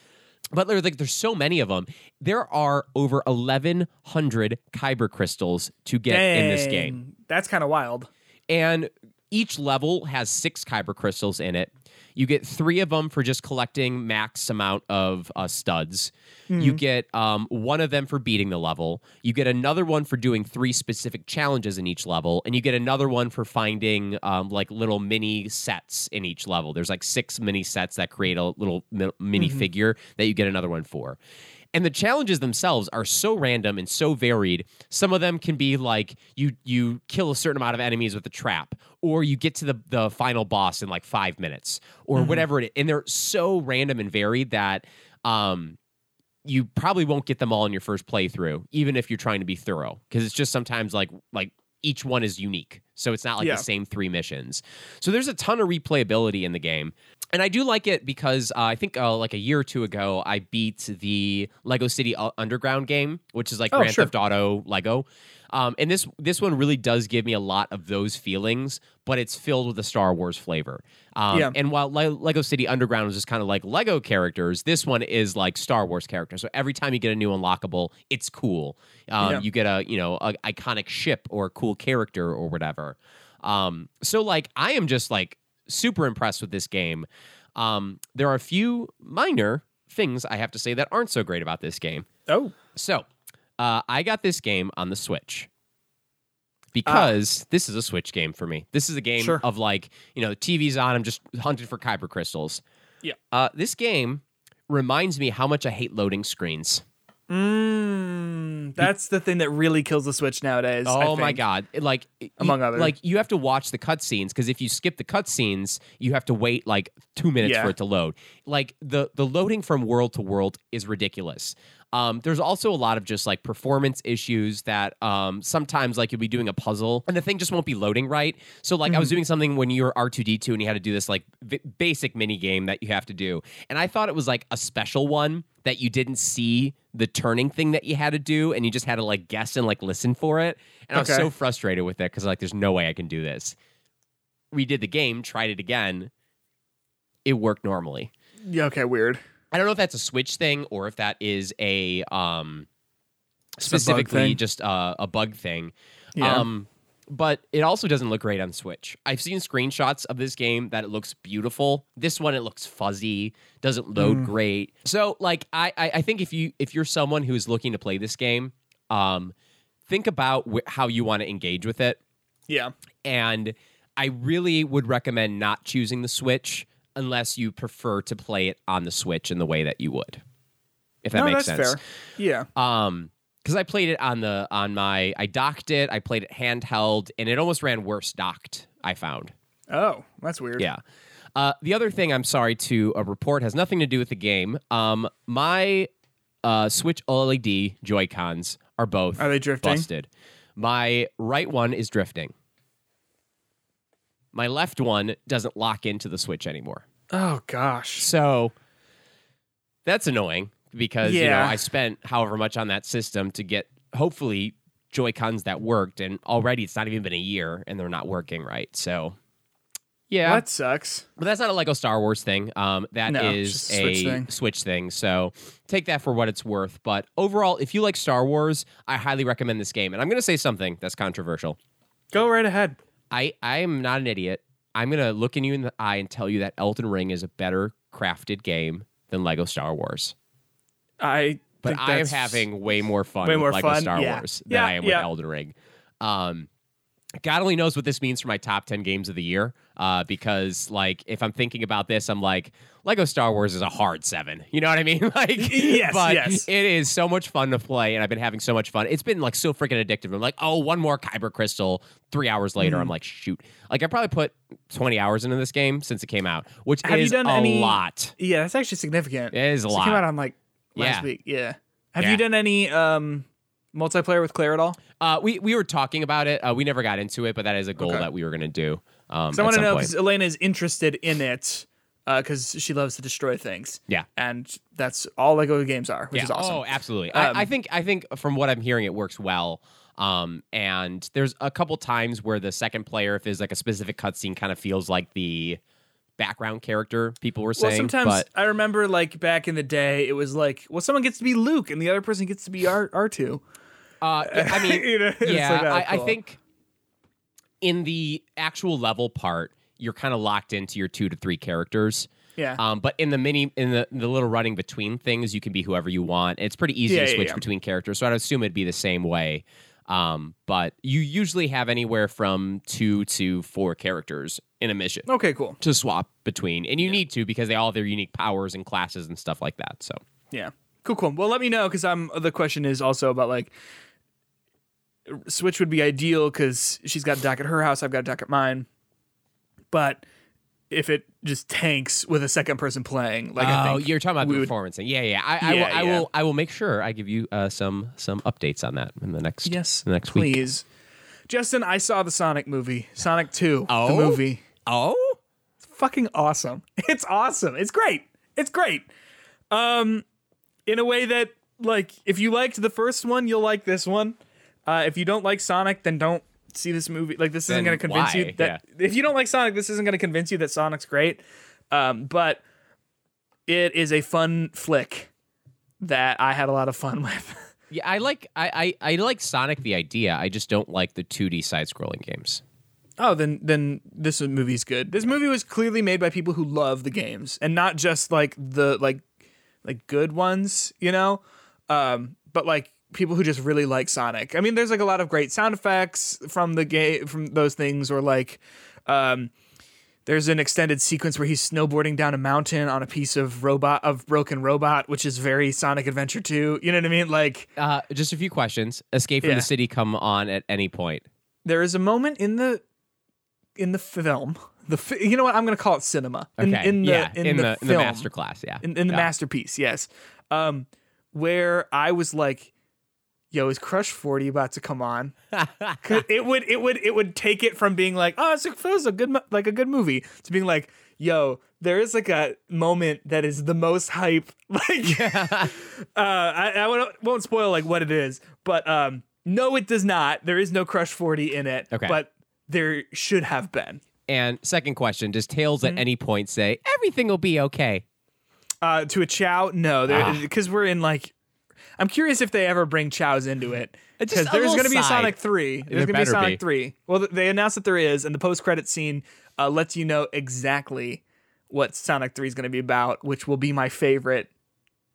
but there's like there's so many of them. There are over 1100 kyber crystals to get in this game. That's kind of wild. And each level has 6 kyber crystals in it. You get 3 of them for just collecting max amount of uh, studs. You get um, one of them for beating the level. You get another one for doing three specific challenges in each level, and you get another one for finding um, like little mini sets in each level. There's like six mini sets that create a little mi- mini figure that you get another one for. And the challenges themselves are so random and so varied. Some of them can be like you you kill a certain amount of enemies with a trap, or you get to the the final boss in like five minutes, or whatever it is. And they're so random and varied that um you probably won't get them all in your first playthrough, even if you're trying to be thorough, because it's just sometimes like like each one is unique. So it's not like Yeah. the same three missions. So there's a ton of replayability in the game. And I do like it because uh, I think uh, like a year or two ago, I beat the Lego City Underground game, which is like Oh, Grand sure. Theft Auto Lego. Um, and this this one really does give me a lot of those feelings, but it's filled with a Star Wars flavor. Um, Yeah. And while Le- Lego City Underground was just kind of like Lego characters, this one is like Star Wars characters. So every time you get a new unlockable, it's cool. Um, Yeah. You get a you know a iconic ship or a cool character or whatever. Um, so like I am just like super impressed with this game. Um, there are a few minor things I have to say that aren't so great about this game. Oh. So, uh, I got this game on the Switch because this is a Switch game for me. This is a game Sure. of like, you know, TV's on, I'm just hunting for kyber crystals. Yeah. Uh, this game reminds me how much I hate loading screens. Mm, that's the thing that really kills the Switch nowadays. I Oh my god! Like Among y- others. like you have to watch the cutscenes because if you skip the cutscenes, you have to wait like two minutes Yeah. for it to load. Like the the loading from world to world is ridiculous. Um, there's also a lot of just like performance issues that um, sometimes like you'll be doing a puzzle and the thing just won't be loading right. So like I was doing something when you were R2D2 and you had to do this like v- basic mini game that you have to do, and I thought it was like a special one that you didn't see the turning thing that you had to do and you just had to like guess and like listen for it. And I was so frustrated with it because like there's no way I can do this. We did the game, tried it again. It worked normally. Yeah, okay, weird. I don't know if that's a Switch thing or if that is a um It's a specifically just uh, a bug thing. Yeah. Um but it also doesn't look great on Switch. I've seen screenshots of this game that it looks beautiful. This one it looks fuzzy, doesn't load Mm. great. So like I, I I think if you if you're someone who's looking to play this game, um think about wh- how you want to engage with it Yeah. and I really would recommend not choosing the Switch unless you prefer to play it on the Switch in the way that you would. If that no, makes that's sense. fair. Yeah. Um because I played it on the on my I docked it, I played it handheld, and it almost ran worse docked, I found. Oh, that's weird. Yeah. Uh, the other thing I'm sorry to uh, report has nothing to do with the game. Um, my uh, Switch OLED Joy Cons are both Are they drifting? busted. My right one is drifting. My left one doesn't lock into the Switch anymore. Oh gosh. So that's annoying because you know I spent however much on that system to get hopefully Joy Cons that worked, and already it's not even been a year and they're not working right. So yeah, That sucks. but that's not a Lego Star Wars thing. Um, that No, is a Switch a thing. Switch thing. So take that for what it's worth. But overall, if you like Star Wars, I highly recommend this game. And I'm going to say something that's controversial. Go right ahead. I I am not an idiot. I'm going to look in you in the eye and tell you that Elden Ring is a better crafted game than Lego Star Wars. I But I am having way more fun Way with more Lego fun? Star Yeah. Wars than Yeah, I am yeah. with Elden Ring. Um, God only knows what this means for my top 10 games of the year. Uh, because like if I'm thinking about this, I'm like, Lego Star Wars is a hard seven. You know what I mean? like Yes, but yes. it is so much fun to play, and I've been having so much fun. It's been like so freaking addictive. I'm like, oh, one more Kyber crystal. Three hours later, Mm-hmm. I'm like, shoot. Like I probably put 20 hours into this game since it came out, which Have you is done a any- lot. Yeah, that's actually significant. It is a So lot. It came out on like last Yeah. week. Yeah. Have Yeah. you done any um multiplayer with Claire at all? Uh, we we were talking about it. Uh, we never got into it, but that is a goal Okay. that we were going to do. Um, So I want to know point. because Elena is interested in it because she loves to destroy things. Yeah. and that's all Lego games are, which yeah. is awesome. Oh, absolutely. Um, I, I think I think from what I'm hearing, it works well. Um, and there's a couple times where the second player, if there's like a specific cutscene, kind of feels like the background character. People were well, saying, sometimes but I remember like back in the day, it was like, well, someone gets to be Luke and the other person gets to be R R two. Uh, I mean, You know, yeah, like, oh, I, I think in the actual level part, you're kind of locked into your two to three characters. Yeah. Um, but in the mini, in the, the little running between things, you can be whoever you want. It's pretty easy Yeah, to yeah, switch yeah. between characters, so I'd assume it'd be the same way. Um, but you usually have anywhere from two to four characters in a mission okay, cool. to swap between, and you need to because they all have their unique powers and classes and stuff like that. So Yeah. Cool, cool. Well, let me know because I'm. The question is also about like Switch would be ideal because she's got a dock at her house. I've got a dock at mine. But if it just tanks with a second person playing, like I oh, you're talking about the would- performance thing. Yeah, yeah. I, I, Yeah, will, I yeah. will. I will make sure I give you uh, some some updates on that in the next Yes, the next week. please. Justin, I saw the Sonic movie, Sonic Two, the Oh? movie. Oh, it's fucking awesome. It's awesome. It's great. It's great. Um, in a way that like if you liked the first one, you'll like this one. Uh, if you don't like Sonic, then don't see this movie. Like this isn't going to convince you why? that if you don't like Sonic, this isn't going to convince you that Sonic's great. Um, but it is a fun flick that I had a lot of fun with. yeah. I like I, I I like Sonic the idea. I just don't like the 2D side scrolling games. Oh, then then this movie's good. This movie was clearly made by people who love the games and not just like the like like good ones, you know? Um, but like people who just really like Sonic. I mean, there's like a lot of great sound effects from the game from those things or like um there's an extended sequence where he's snowboarding down a mountain on a piece of robot of broken robot, which is very Sonic Adventure 2. You know what I mean? Like Uh, just a few questions. Escape from Yeah. the city come on at any point. there is a moment in the in the film the fi- you know what i'm gonna call it cinema in, Okay. in the yeah. in, in the, the, in film, the master class. Yeah. in, in the Yeah. masterpiece yes um where I was like, "Yo, is Crush Forty about to come on? it would it would it would take it from being like, "Oh, it's a, it a good like a good movie," to being like, "Yo, there is like a moment that is the most hype." Like, uh, I, I won't, spoil like what it is, but um, no, it does not. There is no Crush Forty in it. Okay. but there should have been. And second question: Does Tails Mm-hmm. at any point say everything will be okay? Uh, to a Chao, no, Ah. because we're in like. I'm curious if they ever bring Chows into it. Because there's going to be a. Sonic 3. There's There going to be a better Sonic be. 3. Well, th- they announced that there is, and the post credit scene uh, lets you know exactly what Sonic 3 is going to be about, which will be my favorite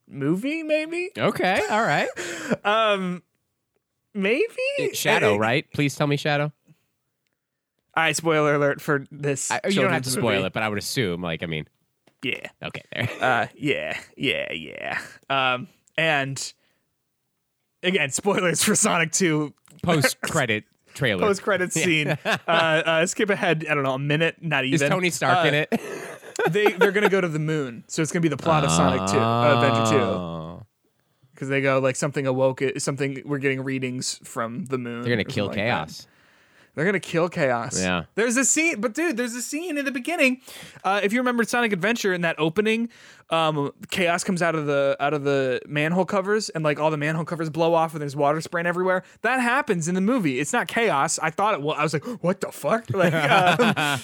movie, maybe? Okay, all right. Maybe? Shadow, Uh, right? Please tell me Shadow. All right, spoiler alert for this. I, you don't have to spoil it, but I would assume, like, I mean, Yeah. okay, there. Uh, yeah, yeah, yeah. Um, and again, spoilers for Sonic 2 Post credit trailer. post credit scene. uh, uh, skip ahead, I don't know, a minute, not even. Is. Tony Stark Uh, in it? They they're gonna go to the moon, so it's gonna be the plot of Sonic 2, uh, Adventure 2, Oh. because they go like something awoke it, something we're getting readings from the moon. They're gonna kill something like chaos. They're gonna kill chaos. Yeah. There's a scene, but dude, there's a scene in the beginning. Uh, if you remember Sonic Adventure in that opening, um, chaos comes out of the out of the manhole covers, and like all the manhole covers blow off, and there's water spraying everywhere. That happens in the movie. It's not chaos. I thought it was. I was like, what the fuck? Like, um,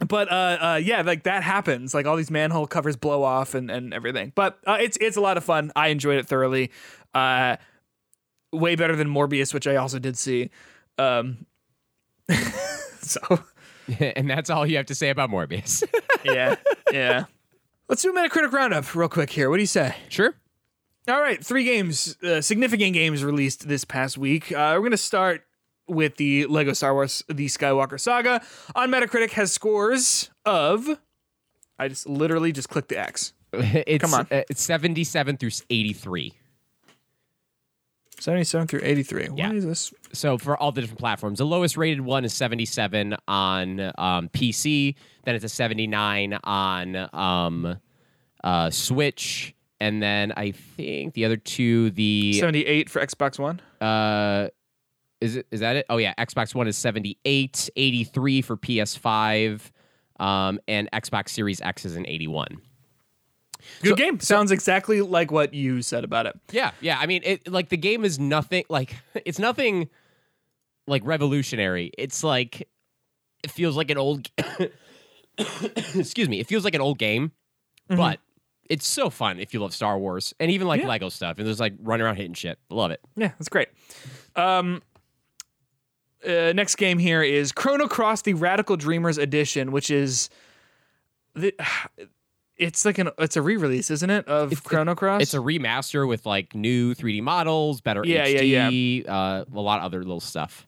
but uh, uh, yeah, like that happens. Like all these manhole covers blow off and and everything. But uh, it's it's a lot of fun. I enjoyed it thoroughly. Uh, way better than Morbius, which I also did see. Um, so, and that's all you have to say about Morbius. yeah, yeah. Let's do a Metacritic roundup real quick here. What do you say? Sure. All right, three games, uh, significant games released this past week. Uh, we're gonna start with the Lego Star Wars: The Skywalker Saga. On Metacritic, has scores of. I just literally just clicked the X. It's, Come on, uh, it's seventy-seven through eighty-three. 77 through 83. Why yeah. is this? So for all the different platforms, the lowest rated one is 77 on um, PC. Then it's a 79 on um, uh, Switch. And then I think the other two, the 78 for Xbox One. Uh, is it is that it? Oh yeah, Xbox One is 78, 83 for PS5, um, and Xbox Series X is an 81. Good game. Sounds exactly like what you said about it. Yeah, yeah. I mean, it like the game is nothing like it's nothing like revolutionary. It's like it feels like an old. excuse me. It feels like an old game, but it's so fun if you love Star Wars and even like Yeah. Lego stuff and there's like running around hitting shit. Love it. Yeah, that's great. Um, uh, next game here is Chrono Cross: The Radical Dreamers Edition, which is the. It's like an it's a re-release, isn't it, of Chrono Cross? It's a remaster with like new 3D models, better Yeah, yeah, HD, Uh, a lot of other little stuff.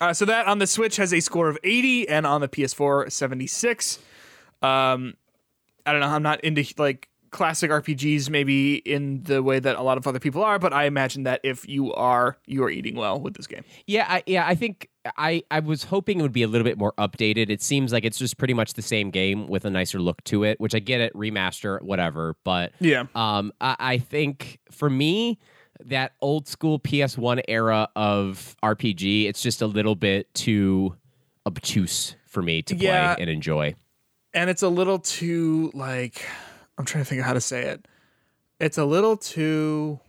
Uh, so that on the Switch has a score of 80 and on the PS4 76. Um, I don't know. I'm not into like classic RPGs maybe in the way that a lot of other people are, but I imagine that if you are, you are eating well with this game. Yeah, I, yeah, I think I I was hoping it would be a little bit more updated. It seems like it's just pretty much the same game with a nicer look to it, which I get it, remaster, whatever. But Yeah. um, I, I think for me, that old school PS1 era of RPG, it's just a little bit too obtuse for me to play and enjoy. And it's a little too like I'm trying to think of how to say it. It's a little too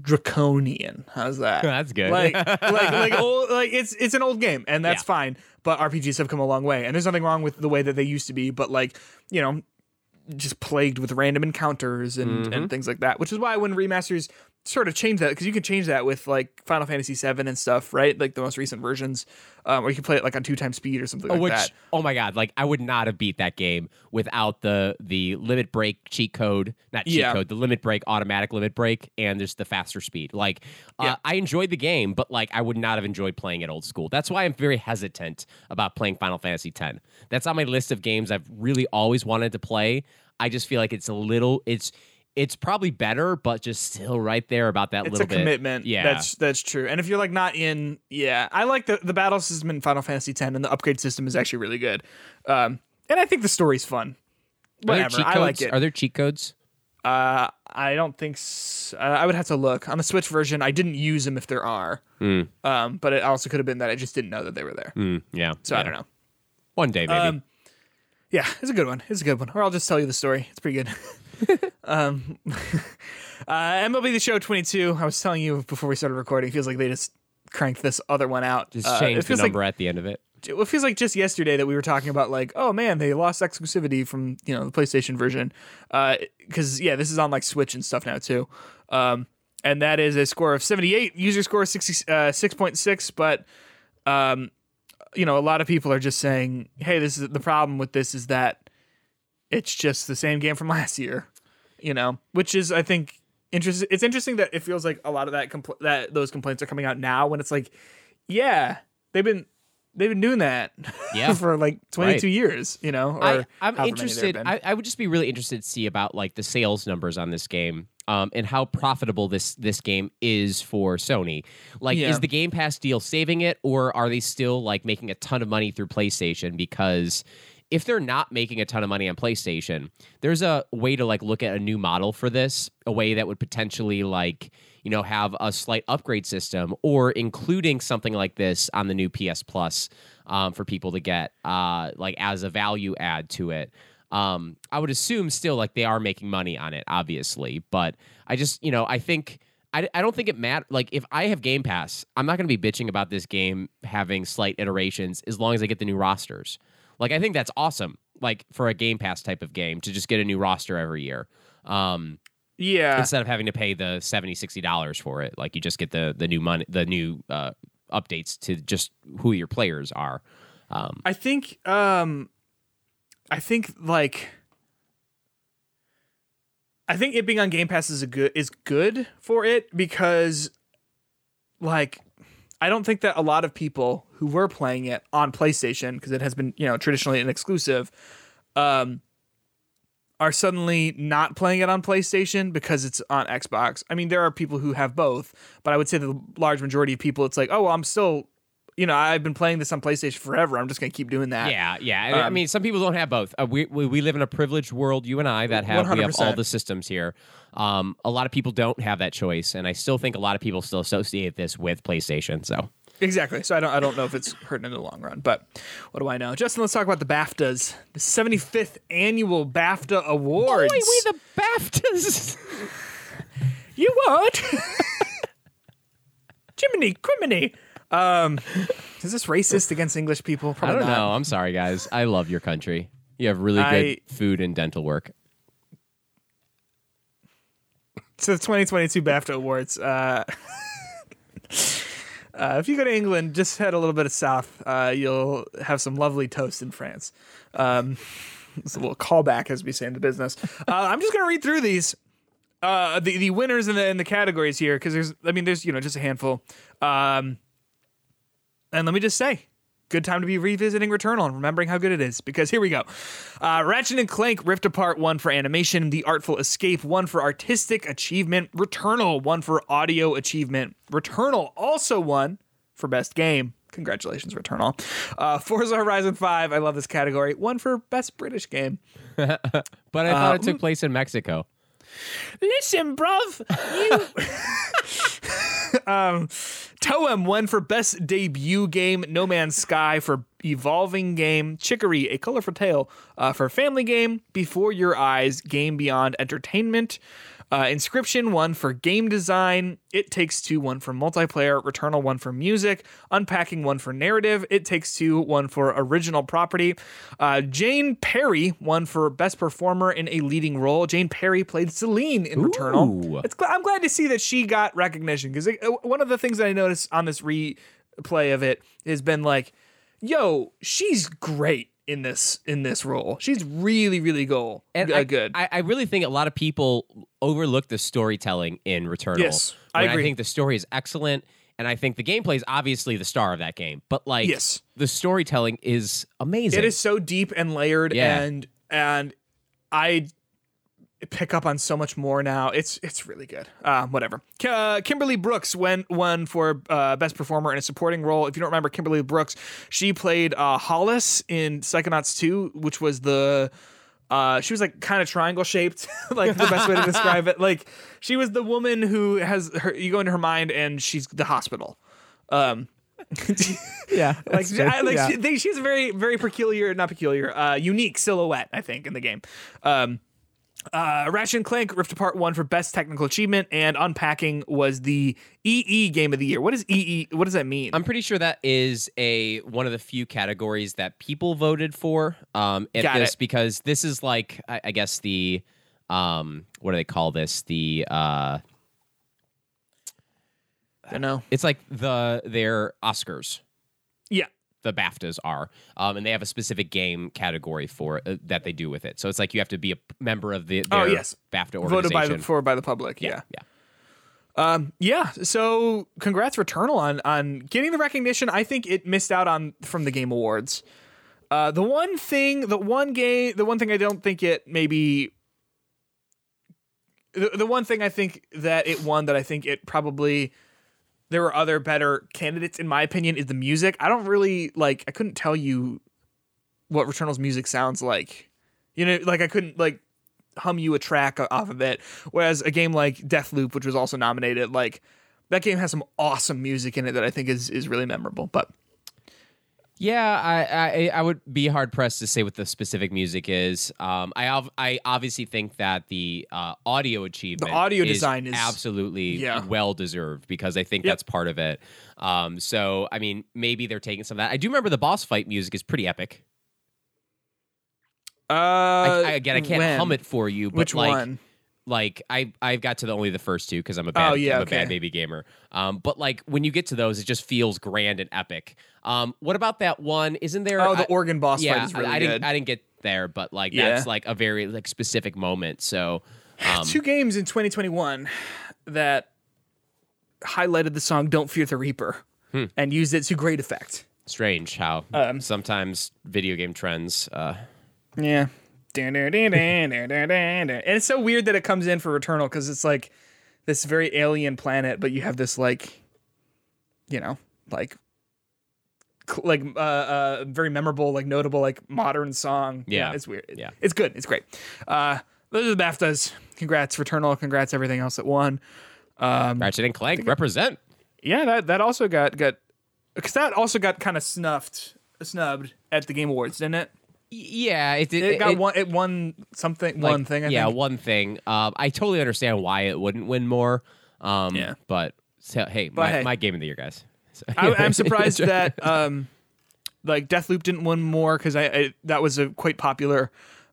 draconian. How's that? That's good. like like like old like it's it's an old game and that's Yeah. fine but rpgs have come a long way and there's nothing wrong with the way that they used to be but like you know just plagued with random encounters and Mm-hmm. and things like that which is why when remasters sort of change that because you can change that with like final fantasy 7 and stuff right like the most recent versions um, or you can play it like on two times speed or something like Which that oh my god, like I would not have beat that game without the the limit break cheat code, not cheat Yeah. code, the limit break automatic limit break, and there's the faster speed. Like uh, Yeah. I enjoyed the game, but like I would not have enjoyed playing it old school. That's why I'm very hesitant about playing Final Fantasy X. That's on my list of games I've really always wanted to play. I just feel like it's a little it's it's probably better, but just still right there about that it's little a bit. commitment Yeah, that's that's true and if you're like not in yeah i like the the battle system in final fantasy x and the upgrade system is actually really good um and i think the story's fun Are there whatever cheat i like codes? it Are there cheat codes? Uh, I don't think s- uh, I would have to look on the Switch version. I didn't use them if there are, um, but it also could have been that I just didn't know that they were there. Mm, yeah. So I don't know. One day maybe. Um, Yeah, it's a good one. It's a good one. Or I'll just tell you the story. It's pretty good. um, uh, MLB The Show 22. I was telling you before we started recording. It feels like they just cranked this other one out. Just Uh, change the feels like number at the end of it. it feels like just yesterday that we were talking about like, oh man, they lost exclusivity from you know the PlayStation version, because yeah, this is on like Switch and stuff now too, um, and that is a score of seventy eight, user score sixty six point six, but um, you know a lot of people are just saying, hey, this is the problem with this is that it's just the same game from last year, you know, which is I think interesting. It's interesting that it feels like a lot of that compl- that those complaints are coming out now when it's like, yeah, they've been they've been doing that Yeah. for like 22 Right. years, you know, or I, many interested. I, I would just be really interested to see about like the sales numbers on this game, um, and how profitable this this game is for Sony. Like, Yeah. is the Game Pass deal saving it, or are they still like making a ton of money through PlayStation? Because if they're not making a ton of money on PlayStation, there's a way to like look at a new model for this, a way that would potentially like you know have a slight upgrade system, or including something like this on the new PS Plus um, for people to get uh, like as a value add to it. Um, I would assume still like they are making money on it, obviously, but I just you know I think. I, I don't think it matters. Like, if I have Game Pass, I'm not going to be bitching about this game having slight iterations as long as I get the new rosters. Like, I think that's awesome. Like for a Game Pass type of game to just get a new roster every year, um, yeah, instead of having to pay the 70 60 dollars for it. Like, you just get the the new money, the new uh, updates to just who your players are. Um, I think um I think like I think it being on Game Pass is a good is good for it because like I don't think that a lot of people who were playing it on PlayStation because it has been, you know, traditionally an exclusive um are suddenly not playing it on PlayStation because it's on Xbox. I mean, there are people who have both, but I would say the large majority of people it's like, "Oh, well, I'm still you know, I've been playing this on PlayStation forever. I'm just going to keep doing that." Yeah, yeah. I- I Um, mean, some people don't have both. Uh, we, we we live in a privileged world, you and I, that have we have all the systems here. Um, a lot of people don't have that choice, and I still think a lot of people still associate this with PlayStation. So Exactly. So I don't I don't know if it's hurting in the long run, but what do I know? Justin, let's talk about the BAFTAs. The 75th annual BAFTA Awards. Boy, we the BAFTAs. you what? Jiminy criminy. Um is this racist against English people? I Probably don't not. know. I'm sorry, guys. I love your country. You have really good I- food and dental work. So the 2022 BAFTA Awards. Uh, uh, if you go to England, just head a little bit of south. Uh, you'll have some lovely toast in France. Um, it's a little callback, as we say in the business. Uh, I'm just gonna read through these. Uh, the the winners in the in the categories here because there's I mean there's you know just a handful. Um, and let me just say, good time to be revisiting Returnal and remembering how good it is. Because here we go. Uh, Ratchet and Clank Rift Apart won for animation, The Artful Escape won for artistic achievement, Returnal won for audio achievement, Returnal also won for best game. Congratulations, Returnal. Uh, Forza Horizon 5, I love this category. Won for best British game. But I Uh, thought it took place in Mexico. Listen, bruv, you. um, Toem won for best debut game. No Man's Sky for evolving game. Chicory, a colorful tale uh, for family game. Before Your Eyes, game beyond entertainment. Uh, Inscryption won for game design. It Takes Two won for multiplayer. Returnal won for music. Unpacking won for narrative. It Takes Two won for original property. Uh, Jane Perry won for best performer in a leading role. Jane Perry played Celine in Returnal. It's I'm glad to see that she got recognition because one of the things that I noticed on this replay of it has been like, yo, she's great in this in this role. She's really really goal And uh, I, good. I, I really think a lot of people overlook the storytelling in Returnal. Yes, I agree. I think the story is excellent, and I think the gameplay is obviously the star of that game. But like, Yes. the storytelling is amazing. it is so deep and layered Yeah. and and I pick up on so much more now. It's it's really good. Uh, whatever. Uh, Kimberly Brooks went won for uh, best performer in a supporting role. If you don't remember Kimberly Brooks, she played uh, Hollis in Psychonauts 2, which was the Uh, she was like kind of triangle shaped, like the best way to describe it. Like she was the woman who has her. You go into her mind, and she's the hospital. Um, Yeah, like, I, like she, they, she's a very, very peculiar, not peculiar, uh, unique silhouette. I think in the game. Um, uh, Ratchet and Clank Rift Apart won for best technical achievement, and Unpacking was the EE game of the year. What does EE? What does that mean? I'm pretty sure that is a one of the few categories that people voted for um, at Got this it. because this is like I, I guess the um, what do they call this? The uh, I don't know. it's like the their Oscars. Yeah. The BAFTAs are, um, and they have a specific game category for uh, that they do with it. So it's like you have to be a member of the their Oh, yes. BAFTA organization Voted by the for by the public. Yeah. yeah. Yeah. So congrats Returnal on on getting the recognition. I think it missed out on from the Game Awards. Uh, the one thing, the one game, the one thing I don't think it maybe. The, the one thing I think that it won that I think it probably there were other better candidates in my opinion is the music. I don't really like I couldn't tell you what Returnal's music sounds like. You know, like I couldn't like hum you a track off of it. Whereas a game like Deathloop, which was also nominated, like that game has some awesome music in it that I think is is really memorable. But Yeah, I, I I would be hard pressed to say what the specific music is. Um, I I obviously think that the uh, audio achievement, the audio design is- absolutely Yeah. well deserved because I think Yep. that's part of it. Um, so I mean, maybe they're taking some of that. I do remember the boss fight music is pretty epic. uh, I, I, again, I can't when? hum it for you, but Which like, one? Like I I've got to the only the first two because I'm a bad Oh, yeah, I'm a bad baby gamer. Um, but like when you get to those, it just feels grand and epic. Um, what about that one? Isn't there? Oh, the I- organ boss yeah, fight is really I, I good. didn't I didn't get there, but like Yeah. that's like a very like specific moment. So um, Two games in 2021 that highlighted the song "Don't Fear the Reaper" Hmm. and used it to great effect. strange how Um, sometimes video game trends. Uh, Yeah. And it's so weird that it comes in for Returnal because it's like this very alien planet, but you have this like, you know, like, like uh, uh, very memorable, like notable, like modern song. Yeah. it's weird. Yeah. it's good. It's great. Uh, those are the BAFTAs. Congrats, Returnal. Congrats, everything else that won. Um, Ratchet and Clank represent. Yeah, that that also got got because that also got kind of snuffed, snubbed at the Game Awards, didn't it? Yeah, it did. It got one. It won something. like, one thing. I yeah, think. one thing. Um, I totally understand why it wouldn't win more. Um, Yeah. but so, hey, my, hey. my game of the year, guys. So- I, I'm surprised that um, like Deathloop didn't win more because I, I that was a quite popular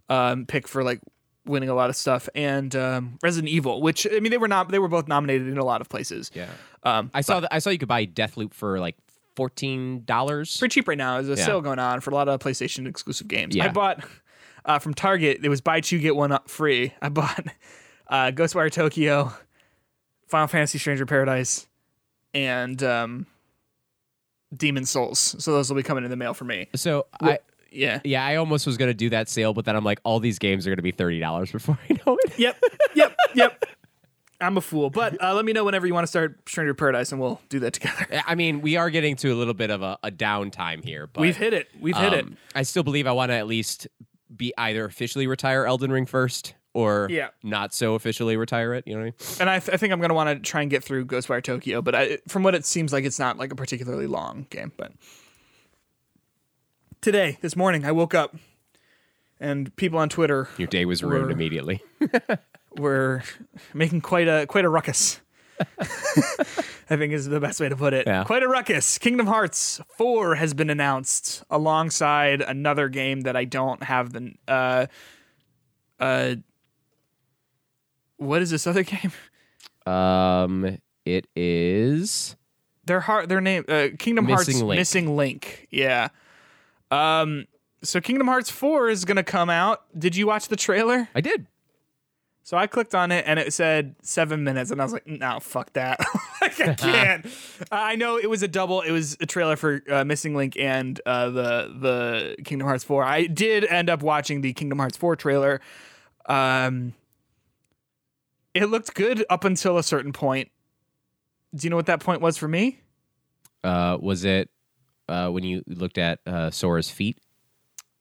um pick for like winning a lot of stuff and um, Resident Evil, which I mean they were not they were both nominated in a lot of places. Yeah. Um, I saw that. I saw you could buy Deathloop for like fourteen dollars. pretty cheap right now. There's a Yeah. sale going on for a lot of PlayStation exclusive games. I bought uh, from Target. It was buy two get one up free. I bought uh, Ghostwire Tokyo, Final Fantasy Stranger Paradise, and um, Demon Souls. So those will be coming in the mail for me. So I. Yeah. Yeah, I almost was gonna do that sale, but then I'm like, all these games are gonna be thirty dollars before I know it. Yep. Yep. Yep. I'm a fool, but uh, let me know whenever you want to start Stranger Paradise, and we'll do that together. I mean, we are getting to a little bit of a, a downtime here, but We've hit it. We've hit it. um, I still believe I want to at least be either officially retire Elden Ring first, or Yeah. not so officially retire it. You know what I mean? And I, th- I think I'm gonna want to try and get through Ghostwire Tokyo, but I, from what it seems like, it's not like a particularly long game. But today, this morning, I woke up, and people on Twitter Your day was ruined We're- immediately. were making quite a quite a ruckus. I think is the best way to put it. Yeah. Quite a ruckus. Kingdom Hearts 4 has been announced alongside another game that I don't have the uh uh what is this other game? um, it is. Their heart their name uh, Kingdom Hearts Link. Missing Link. Yeah. Um so Kingdom Hearts 4 is going to come out. Did you watch the trailer? I did. So I clicked on it and it said seven minutes, and I was like, "No, fuck that! like, I can't." I know it was a double. It was a trailer for uh, Missing Link and uh, the the Kingdom Hearts four. I did end up watching the Kingdom Hearts four trailer. Um, it looked good up until a certain point. Do you know what that point was for me? Uh, was it uh, when you looked at uh, Sora's feet?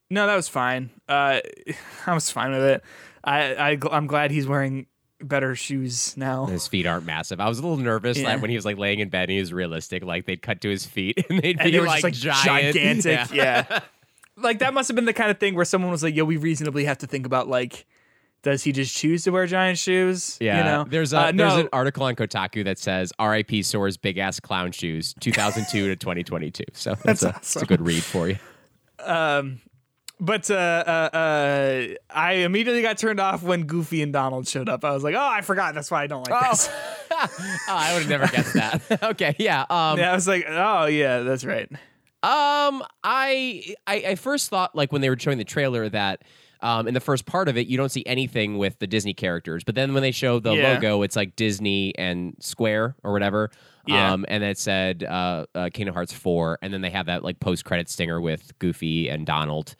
No, that was fine. Uh, I was fine with it. I, I I'm glad he's wearing better shoes now. His feet aren't massive. I was a little nervous Yeah. that when he was like laying in bed and he was realistic, like they'd cut to his feet and they'd and be they were like, just like giant. gigantic. Yeah. like that must have been the kind of thing where someone was like, "Yo, we reasonably have to think about like, does he just choose to wear giant shoes? Yeah, you know, there's a Uh, there's no, an article on Kotaku that says R.I.P. Sora's big ass clown shoes, 2002 to 2022. So that's, a, that's a good read for you. But uh, uh, uh, I immediately got turned off when Goofy and Donald showed up. I was like, "Oh, I forgot. That's why I don't like this." Oh, I would have never guessed that. okay, yeah. Um, Yeah, I was like, "Oh, yeah, that's right." Um, I, I I first thought like when they were showing the trailer that um in the first part of it you don't see anything with the Disney characters, but then when they show the Yeah. logo, it's like Disney and Square or whatever. Yeah. Um, and it said uh, uh, Kingdom Hearts four, and then they have that like post credit stinger with Goofy and Donald.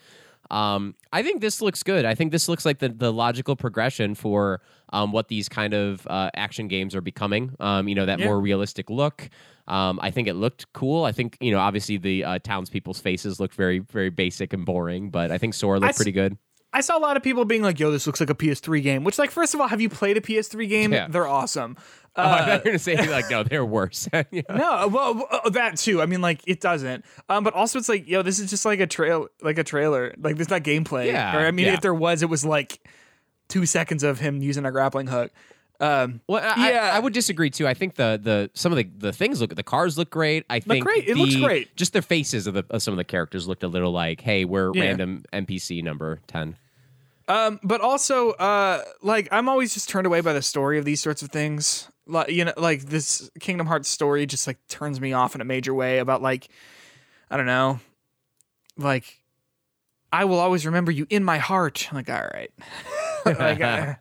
Um, I think this looks good. I think this looks like the, the logical progression for um, what these kind of uh, action games are becoming. Um, you know, that Yeah. more realistic look. Um, I think it looked cool. I think, you know, obviously the uh, townspeople's faces looked very, very basic and boring, but I think Sora looked s- pretty good. I saw a lot of people being like, "Yo, this looks like a PS3 game." Which, like, first of all, have you played a PS3 game? Yeah. They're awesome. oh, I thought you were going to say, like, no, they're worse. Yeah. No, well, uh, that too. I mean, like, it doesn't. Um, but also, it's like, yo, this is just like a trail, like a trailer. Like, there's not gameplay. Yeah, Or I mean, yeah. if there was, it was like two seconds of him using a grappling hook. Um, Well, I, Yeah. I, I would disagree too. I think the the some of the, the things look the cars look great. I think great. It looks great. Just the faces of, the, of some of the characters looked a little like, hey, we're Yeah. random NPC number ten. Um, but also, uh, like I'm always just turned away by the story of these sorts of things. Like you know, like this Kingdom Hearts story just like turns me off in a major way. About like, I don't know, like I will always remember you in my heart. I'm like, all right, like I,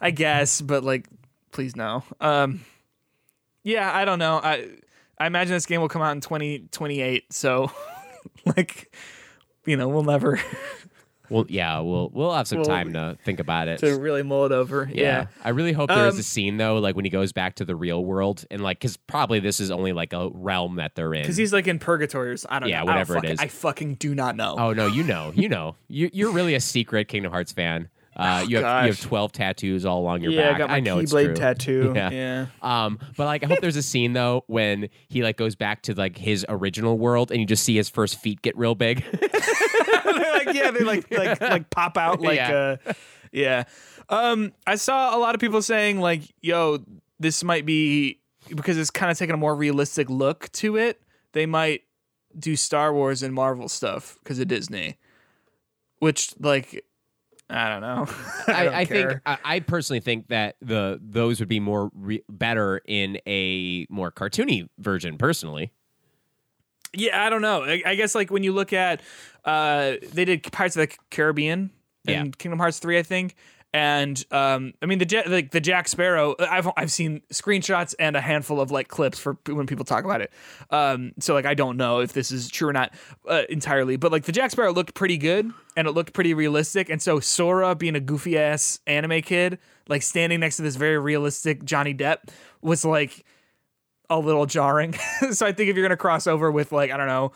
I guess, but like, please no. Um, yeah, I don't know. I I imagine this game will come out in 2028. so, like, you know, we'll never Well, yeah, we'll we'll have some Well, time to think about it. to really mull it over. yeah. I really hope there is Um, a scene though, like when he goes back to the real world, and like, because probably this is only like a realm that they're in. Because he's like in purgatory or s- I don't Yeah, know. Whatever it fucking- is. I fucking do not know. oh no, you know, you know, you you're really a secret Kingdom Hearts fan. Uh, you have you have twelve tattoos all along your yeah, back. I got my know it's Keyblade true. tattoo. Yeah. Yeah. Um, but like, I hope there's a scene though when he like goes back to like his original world, and you just see his first feet get real big. like, yeah, they like like like pop out like Yeah. uh yeah. Um I saw a lot of people saying like, yo, this might be because it's kind of taking a more realistic look to it. They might do Star Wars and Marvel stuff because of Disney. Which like I don't know. I, don't I, I think. I, I personally think that the those would be more re- better in a more cartoony version. Personally, Yeah, I don't know. I, I guess like when you look at, uh, they did Pirates of the Caribbean in Yeah. Kingdom Hearts three, I think, and um, I mean the like the Jack Sparrow. I've I've seen screenshots and a handful of like clips for when people talk about it. Um, so like I don't know if this is true or not uh, entirely, but like the Jack Sparrow looked pretty good and it looked pretty realistic, and so Sora being a goofy ass anime kid, like standing next to this very realistic Johnny Depp was like a little jarring. so I think if you're gonna cross over with like I don't know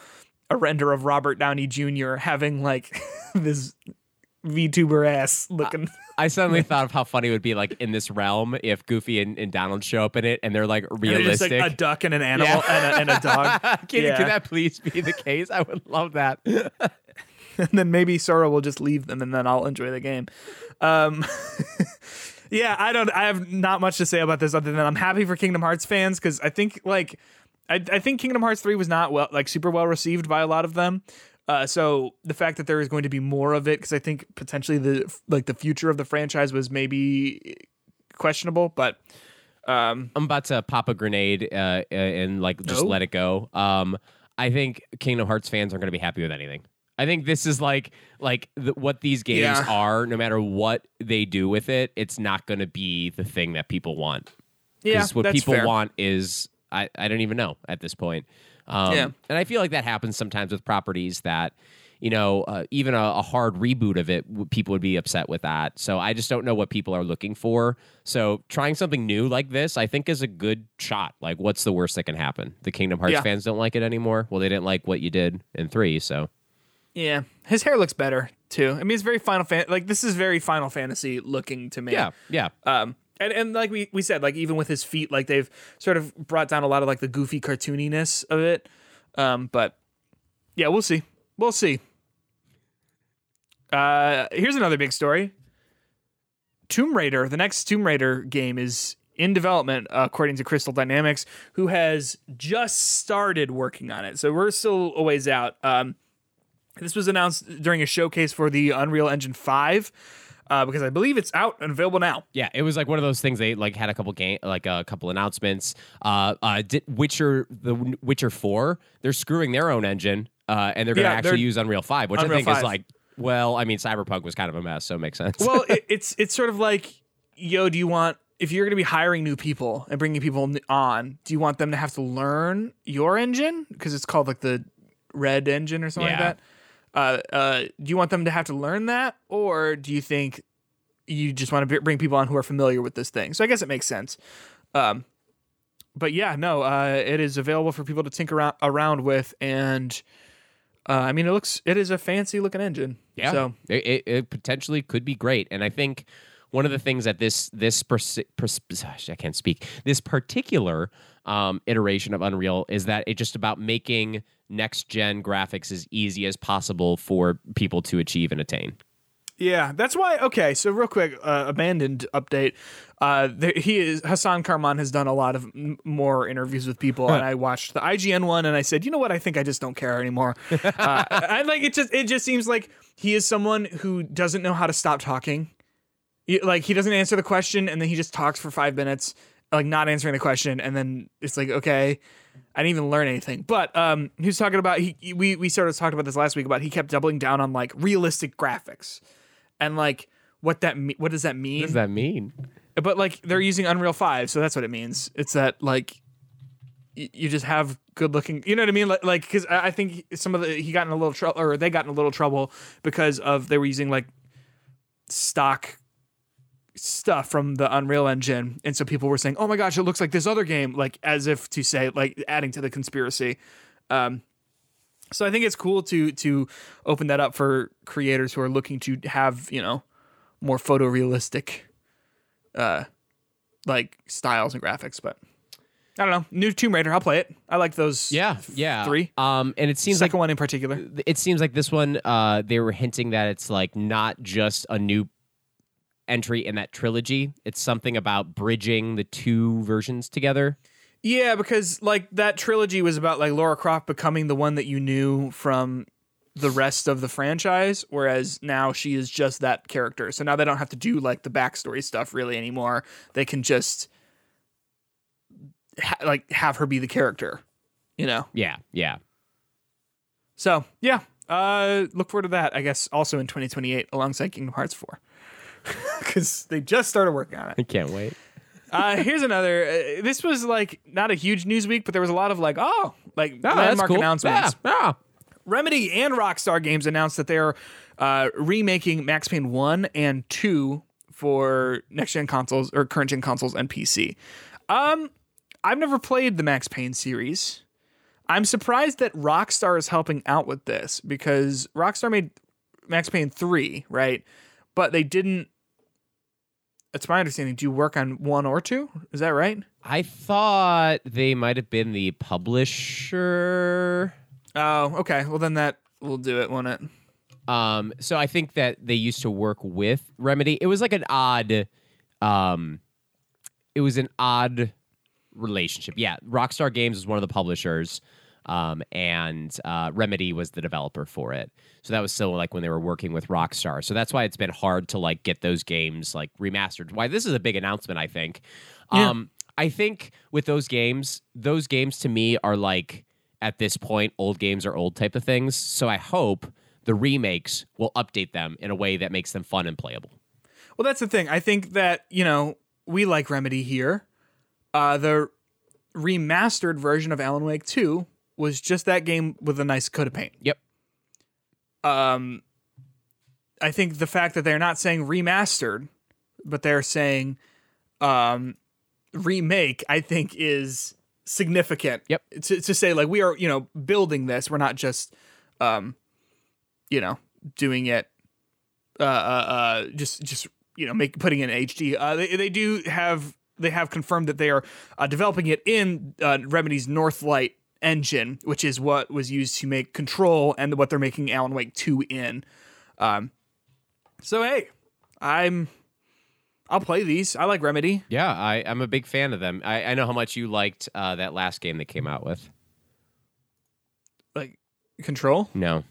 a render of Robert Downey Jr. having like this VTuber ass looking. I suddenly thought of how funny it would be like in this realm if Goofy and, and Donald show up in it, and they're like and they're realistic. like a duck and an animal Yeah. and, a, and a dog. can, yeah. can that please be the case? I would love that. and then maybe Sora will just leave them, and then I'll enjoy the game. Um, yeah, I don't. I have not much to say about this other than I'm happy for Kingdom Hearts fans because I think like I, I think Kingdom Hearts three was not well like super well received by a lot of them. Uh, so the fact that there is going to be more of it because I think potentially the like the future of the franchise was maybe questionable, but um, I'm about to pop a grenade uh, and like just No. let it go. Um, I think Kingdom Hearts fans aren't going to be happy with anything. I think this is like like the, what these games Yeah. are. No matter what they do with it, it's not going to be the thing that people want. yeah, Because what people fair. want is I, I don't even know at this point. Um, Yeah. And I feel like that happens sometimes with properties that, you know, uh, even a, a hard reboot of it, people would be upset with that. So I just don't know what people are looking for. So trying something new like this, I think, is a good shot. Like, what's the worst that can happen? The Kingdom Hearts Yeah. fans don't like it anymore. Well, they didn't like what you did in three, so Yeah, his hair looks better too. I mean, it's very Final Fan. Like this is very Final Fantasy looking to me. Yeah, yeah. Um, and, and like we, we said, like even with his feet, like they've sort of brought down a lot of like the goofy cartooniness of it. Um, but yeah, we'll see. We'll see. Uh, here's another big story. Tomb Raider, the next Tomb Raider game is in development, uh, according to Crystal Dynamics, who has just started working on it. So we're still a ways out. Um, this was announced during a showcase for the Unreal Engine 5 uh, because I believe it's out and available now. Yeah, it was like one of those things. They like had a couple game, like a couple announcements. Uh, uh, did Witcher the Witcher Four? They're screwing their own engine, uh, and they're going to Yeah, actually use Unreal Five, which Unreal I think 5. is like, well, I mean, Cyberpunk was kind of a mess, so it makes sense. well, it, it's it's sort of like, yo, do you want if you're going to be hiring new people and bringing people on, do you want them to have to learn your engine because it's called like the Red engine or something Yeah. like that? Uh, uh, do you want them to have to learn that, or do you think you just want to bring people on who are familiar with this thing? So I guess it makes sense. Um, but yeah, no, uh, it is available for people to tinker around, around with, and uh, I mean, it looks it is a fancy looking engine. Yeah, So it, it, it potentially could be great, and I think one of the things that this this persi- pers- I can't speak this particular um, iteration of Unreal is that it's just about making next gen graphics as easy as possible for people to achieve and attain. Yeah, that's why. Okay, so real quick, uh, abandoned update. Uh, there, he is Hasan Kahraman has done a lot of m- more interviews with people, and I watched the IGN one, and I said, you know what? I think I just don't care anymore. uh, I like it. Just it just seems like he is someone who doesn't know how to stop talking. You- Like he doesn't answer the question, and then he just talks for five minutes, like not answering the question, and then it's like, okay, I didn't even learn anything. But um, he was talking about he we we sort of talked about this last week about he kept doubling down on like realistic graphics, and like what that me- what does that mean? What does that mean? but like they're using Unreal Five, so that's what it means. It's that like y- you just have good looking. You know what I mean? Like like because I I think some of the he got in a little trouble or they got in a little trouble because of they were using like stock stuff from the Unreal Engine, and so people were saying, "Oh my gosh, it looks like this other game," like as if to say, like adding to the conspiracy. Um, so I think it's cool to to open that up for creators who are looking to have you know more photorealistic, uh, like styles and graphics. But I don't know, new Tomb Raider, I'll play it. I like those. Yeah, yeah. three. Um, and it seems like Second one in particular. it seems like this one uh they were hinting that it's like not just a new entry in that trilogy it's something about bridging the two versions together Yeah, because like that trilogy was about like Lara Croft becoming the one that you knew from the rest of the franchise, whereas now she is just that character. So now they don't have to do like the backstory stuff really anymore. They can just ha- like have her be the character, you know. yeah yeah So yeah, uh, look forward to that. I guess also in 2028 alongside Kingdom Hearts 4, because they just started working on it. i can't wait Uh, here's another. Uh, this was like not a huge news week, but there was a lot of like, oh, like oh, that's landmark cool. announcements. yeah, yeah. Remedy and Rockstar Games announced that they're uh, remaking Max Payne 1 and 2 for next gen consoles or current gen consoles and PC. Um, I've never played the Max Payne series. I'm surprised that Rockstar is helping out with this because Rockstar made Max Payne 3, right? But they didn't. It's my understanding. Do you work on one or two? Is that right? i thought they might have been the publisher Oh, okay. Well, then that will do it, won't it? Um, so I think that they used to work with Remedy. It was like an odd, um, it was an odd relationship. Yeah, Rockstar Games was one of the publishers, um, and uh, Remedy was the developer for it. So that was still like when they were working with Rockstar. So that's why it's been hard to like get those games like remastered. Why this is a big announcement, I think. Yeah. Um, I think with those games, those games to me are like at this point, old games are old type of things. So I hope the remakes will update them in a way that makes them fun and playable. Well, that's the thing. I think that, you know, we like Remedy here. Uh, the remastered version of Alan Wake 2 was just that game with a nice coat of paint. Yep. Um, I think the fact that they're not saying remastered, but they're saying um, remake, I think is significant. Yep. To, to say, like, we are, you know, building this. We're not just, um, you know, doing it, uh, uh, uh just just you know, make putting in HD. Uh, they they do have they have confirmed that they are uh, developing it in uh, Remedy's Northlight engine, which is what was used to make Control and what they're making Alan Wake two in. Um, so hey, I'm I'll play these. I like Remedy. Yeah, I, I'm a big fan of them. I, I know how much you liked uh, that last game they came out with. Like Control, No.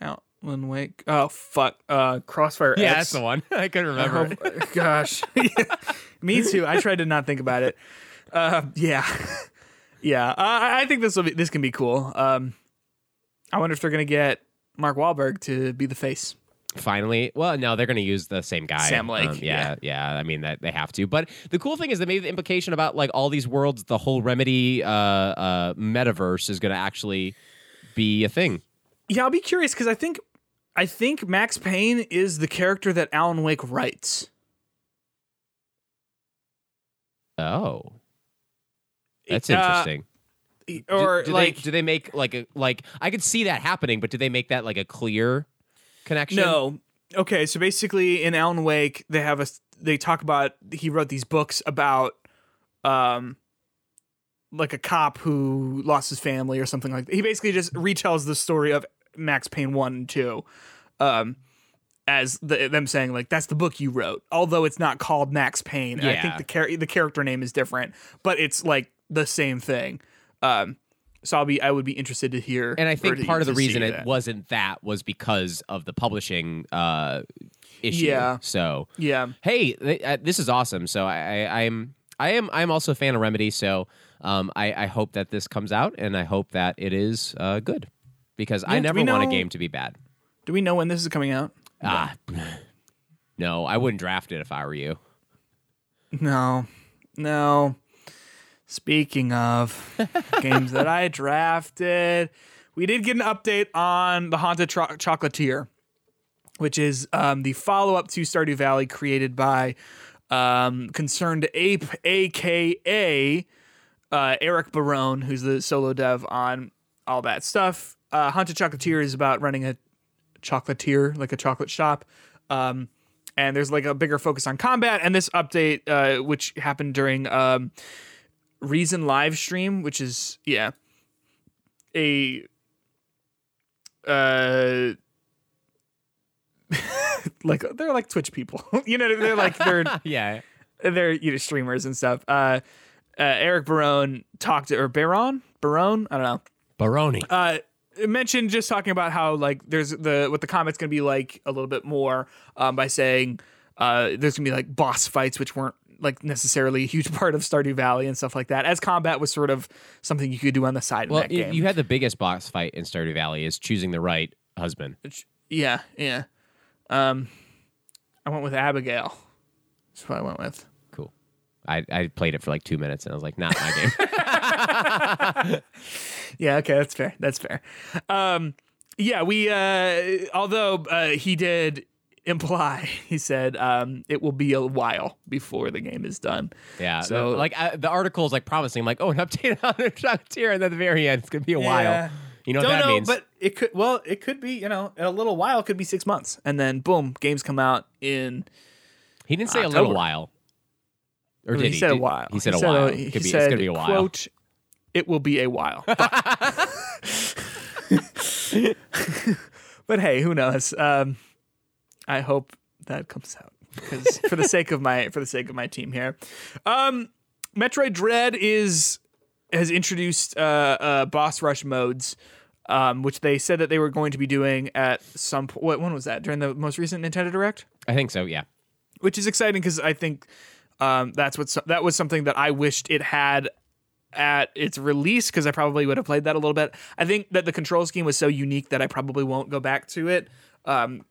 Alan Wake. Oh fuck, uh, Crossfire. Yeah, X. that's the one. I couldn't remember. Oh, gosh, me too. I tried to not think about it. Uh, yeah, yeah. I I think this will be this can be cool. Um, I wonder if they're gonna get Mark Wahlberg to be the face. Finally, well, no, they're going to use the same guy, Um, Sam Lake, yeah, yeah, I mean that they have to. But the cool thing is they made the implication about like all these worlds, the whole Remedy uh, uh, metaverse is going to actually be a thing. Yeah, I'll be curious because I think I think Max Payne is the character that Alan Wake writes. Oh, that's Uh, interesting. Or do, do like they, do they make like a like I could see that happening, but do they make that like a clear connection? No. Okay, so basically in Alan Wake, they have a they talk about he wrote these books about um like a cop who lost his family or something like that. He basically just retells the story of Max Payne 1 and 2. Um as the, them saying like that's the book you wrote, although it's not called Max Payne. And I think the char- the character name is different, but it's like the same thing. Um so I'll be I would be interested to hear And I think part of the reason it that. wasn't that was because of the publishing uh, issue. Yeah. So Yeah. hey, th- uh, this is awesome. So I, I, I'm I am I'm also a fan of Remedy. So um, I, I hope that this comes out, and I hope that it is uh, good because I Yeah, do never we want a game to be bad. Do we know when this is coming out? Ah, no, I wouldn't draft it if I were you. No, no. Speaking of games that I drafted, we did get an update on the Haunted Tro- Chocolatier, which is um, the follow up to Stardew Valley created by um, Concerned Ape, aka uh, Eric Barone, who's the solo dev on all that stuff. Uh, Haunted Chocolatier is about running a chocolatier, like a chocolate shop. Um, and there's like a bigger focus on combat. And this update, uh, which happened during um, Reason live stream, which is yeah, a uh, like they're like Twitch people, you know, they're like they're Yeah, they're you know streamers and stuff. Uh, uh, Eric Barone talked or Baron? Barone, I don't know. Baroni. uh mentioned just talking about how like there's the what the comment's gonna be like a little bit more um, by saying uh there's gonna be like boss fights which weren't like necessarily a huge part of Stardew Valley and stuff like that as combat was sort of something you could do on the side well, you, game. you had the biggest boss fight in Stardew Valley is choosing the right husband. Which- yeah, yeah. Um I went with Abigail. That's what I went with. Cool. I, I played it for like two minutes and I was like, not my game. Yeah, okay, that's fair. That's fair. Um, yeah, we uh, although uh, he did imply, he said um, it will be a while before the game is done. Yeah. So- like I, the article is like promising like oh an update on the Chocolatier and then at the very end it's gonna be a Yeah. while. You know what Don't that know, means? but it could. Well, it could be. You know, in a little while, it could be six months, and then boom, games come out in. he didn't say a little while. Or did he, he? said a while. He said a while. He Could be, said, it's gonna be a while. Quote, it will be a while. but hey, who knows? Um, I hope that comes out because for the sake of my for the sake of my team here, um, Metroid Dread is has introduced uh, uh, boss rush modes. Um, which they said that they were going to be doing at some point. What when was that? During the most recent Nintendo Direct? I think so. Yeah. which is exciting because I think um, that's what that was something that I wished it had at its release because I probably would have played that a little bit. I think that the control scheme was so unique that I probably won't go back to it. Um,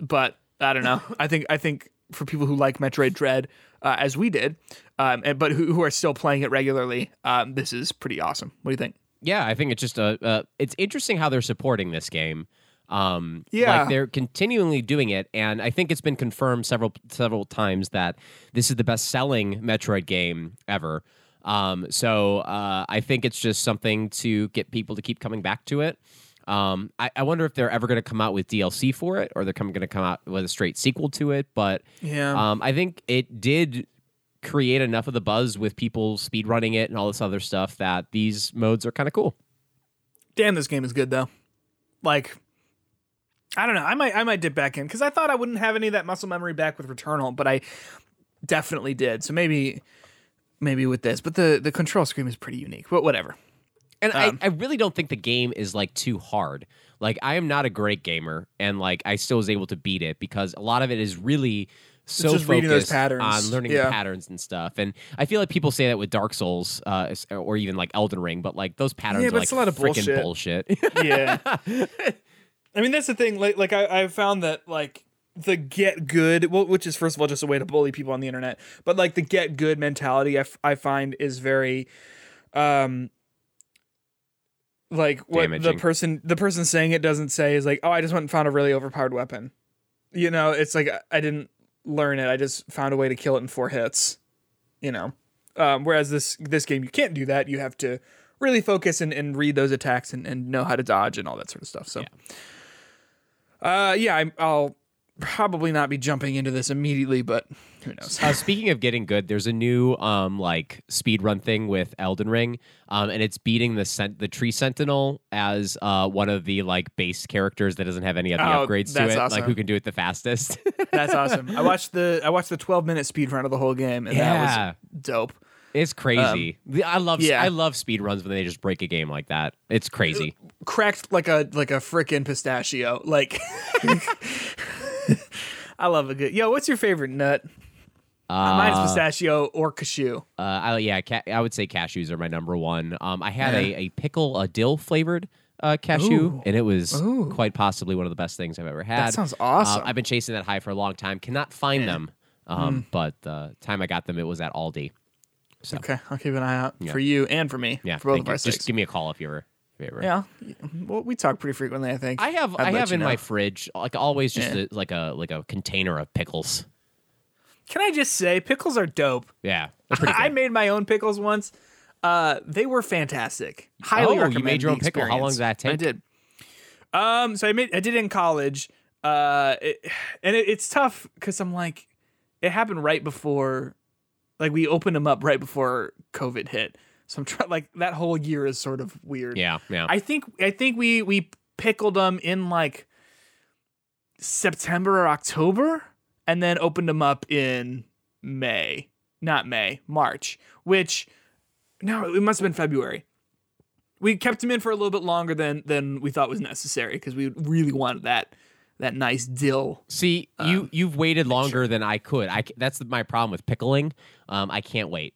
but I don't know. I think I think for people who like Metroid Dread uh, as we did, um, and, but who, who are still playing it regularly, um, this is pretty awesome. What do you think? Yeah, I think it's just a. Uh, it's interesting how they're supporting this game. Um, Yeah. like they're continually doing it, and I think it's been confirmed several several times that this is the best selling Metroid game ever. Um, so uh, I think it's just something to get people to keep coming back to it. Um, I, I wonder if they're ever going to come out with DLC for it, or they're going to come out with a straight sequel to it. But Yeah. um, I think it did create enough of the buzz with people speedrunning it and all this other stuff that these modes are kind of cool. Damn, this game is good though. Like, I don't know. I might I might dip back in because I thought I wouldn't have any of that muscle memory back with Returnal, but I definitely did. So maybe maybe with this, but the the control scheme is pretty unique. But whatever. And Um, I, I really don't think the game is like too hard. Like I am not a great gamer, and like I still was able to beat it because a lot of it is really so just reading those focused patterns. on learning Yeah. the patterns and stuff. And I feel like people say that with Dark Souls, uh, or even like Elden Ring, but like those patterns Yeah, are like it's a lot of freaking bullshit. Yeah. I mean, that's the thing. Like, like I, I found that like the get good, well, which is first of all just a way to bully people on the internet, but like the get good mentality, I, f- I find is very, um, like what Damaging. the person the person saying it doesn't say is like, oh, I just went and found a really overpowered weapon. You know, it's like I- I didn't learn it. I just found a way to kill it in four hits. You know, um, whereas this this game you can't do that. You have to really focus and, and read those attacks and, and know how to dodge and all that sort of stuff. So, uh, yeah, I'm, I'll probably not be jumping into this immediately, but who knows? Uh, speaking of getting good, there's a new um like speed run thing with Elden Ring, um, and it's beating the cent- the Tree Sentinel as uh one of the like base characters that doesn't have any of the Oh, upgrades to it, like who can do it the fastest. That's awesome. I watched the I watched the 12 minute speed run of the whole game, and Yeah. that was dope. it's crazy. The- I love Um, yeah. I love speed runs when they just break a game like that. It's crazy. Cracked like a like a frickin' pistachio. Like, I love a good. Yo, what's your favorite nut? Mine's pistachio or cashew. Uh, I, yeah, ca- I would say cashews are my number one. Um, I had Yeah. a, a pickle, a dill flavored uh, cashew, Ooh. and it was Ooh. quite possibly one of the best things I've ever had. That sounds Uh, awesome. I've been chasing that high for a long time. Cannot find them, um, but the time I got them, it was at Aldi. So Okay, I'll keep an eye out Yeah. for you and for me. yeah, for both of you. our just sakes. give me a call if you ever. If you ever. Yeah, well, we talk pretty frequently. I think I have I'd I have you in my fridge like always just Yeah. a, like a like a container of pickles. Can I just say pickles are dope? Yeah, I made my own pickles once. Uh, they were fantastic. Highly Oh, you recommend made your own pickle. How long experience. did that take? I did. Um, so I made I did it in college. Uh, it, and it, it's tough because I'm like, it happened right before, like we opened them up right before COVID hit. So I'm trying like that whole year is sort of weird. yeah, yeah. I think I think we we pickled them in like September or October, and then opened them up in May, not May, March. Which no, it must have been February. We kept them in for a little bit longer than than we thought was necessary because we really wanted that that nice dill. See, you Um, you've waited longer than I could. I that's my problem with pickling. Um, I can't wait.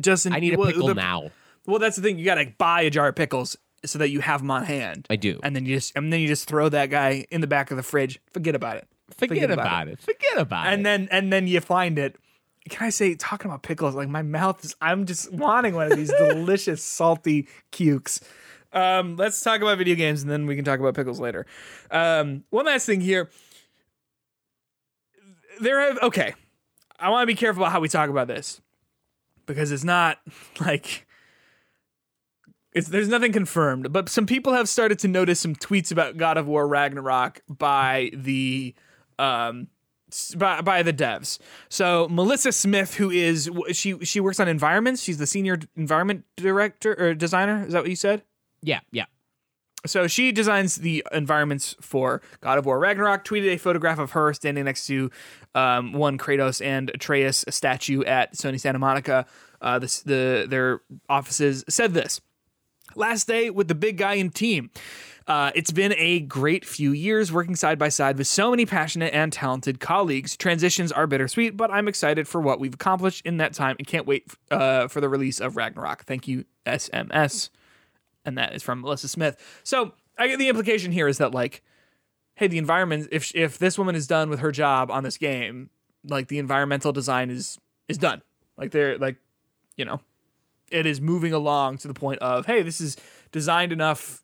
Justin, I need a well, pickle the- now. Well, that's the thing. You got to buy a jar of pickles so that you have them on hand. I do. and then you just and then you just throw that guy in the back of the fridge. Forget about it. Forget, about, it. Forget about it. And then and then you find it. Can I say talking about pickles? Like my mouth is. I'm just wanting one of these delicious salty cukes. Um, let's talk about video games and then we can talk about pickles later. Um, one last thing here. There have okay. I want to be careful about how we talk about this because it's not like it's there's nothing confirmed, but some people have started to notice some tweets about God of War Ragnarok by the um by, by the devs. So Melissa Smith, who is she she works on environments. She's the senior environment director or designer. Is that what you said? yeah, yeah. So she designs the environments for God of War Ragnarok. Tweeted a photograph of her standing next to um, one Kratos and Atreus statue at Sony Santa Monica. Uh, this, the their offices said this last day with the big guy and team. Uh, it's been a great few years working side by side with so many passionate and talented colleagues. Transitions are bittersweet, but I'm excited for what we've accomplished in that time and can't wait uh, for the release of Ragnarok. Thank you, SMS and that is from Melissa Smith. So I get the implication here is that like, hey, the environment if if this woman is done with her job on this game, like the environmental design is is done. Like they're like, you know, it is moving along to the point of hey, this is designed enough.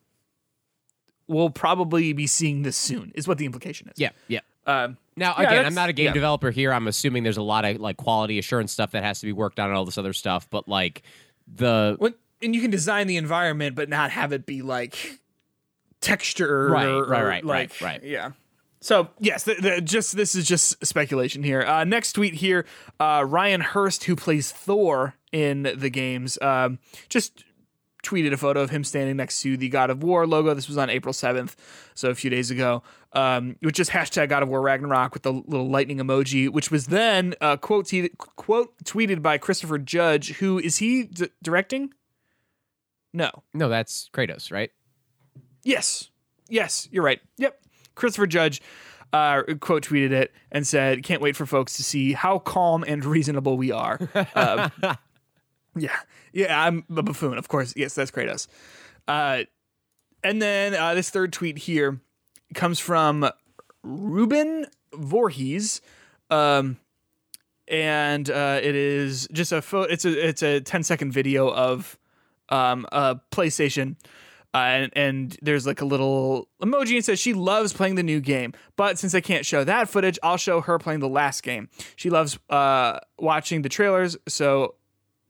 We'll probably be seeing this soon. Is what the implication is. Yeah, yeah. Um, Now, Yeah, again, I'm not a game yeah. developer here. I'm assuming there's a lot of like quality assurance stuff that has to be worked on and all this other stuff. But like the when, and you can design the environment, but not have it be like texture. Right, or- right, right, like, right, right. Yeah. So yes, the, the, just this is just speculation here. Uh, next tweet here, uh, Ryan Hurst, who plays Thor in the games, um, just tweeted a photo of him standing next to the God of War logo. This was on April seventh, so a few days ago. Um, with just hashtag God of War Ragnarok with the little lightning emoji, which was then uh, quote te- quote tweeted by Christopher Judge, who is he d- directing? No. No, that's Kratos, right? Yes. Yes, you're right. Yep. Christopher Judge uh, quote tweeted it and said, "Can't wait for folks to see how calm and reasonable we are." Um, yeah, yeah. I'm a buffoon, of course. Yes, that's Kratos. Uh, and then uh, this third tweet here comes from Ruben Voorhees. Um, and uh, it is just a pho- it's a it's a 10 second video of um, a PlayStation uh, and, and there's like a little emoji and says she loves playing the new game. But since i can't show that footage i'll show her playing the last game. She loves uh, watching the trailers so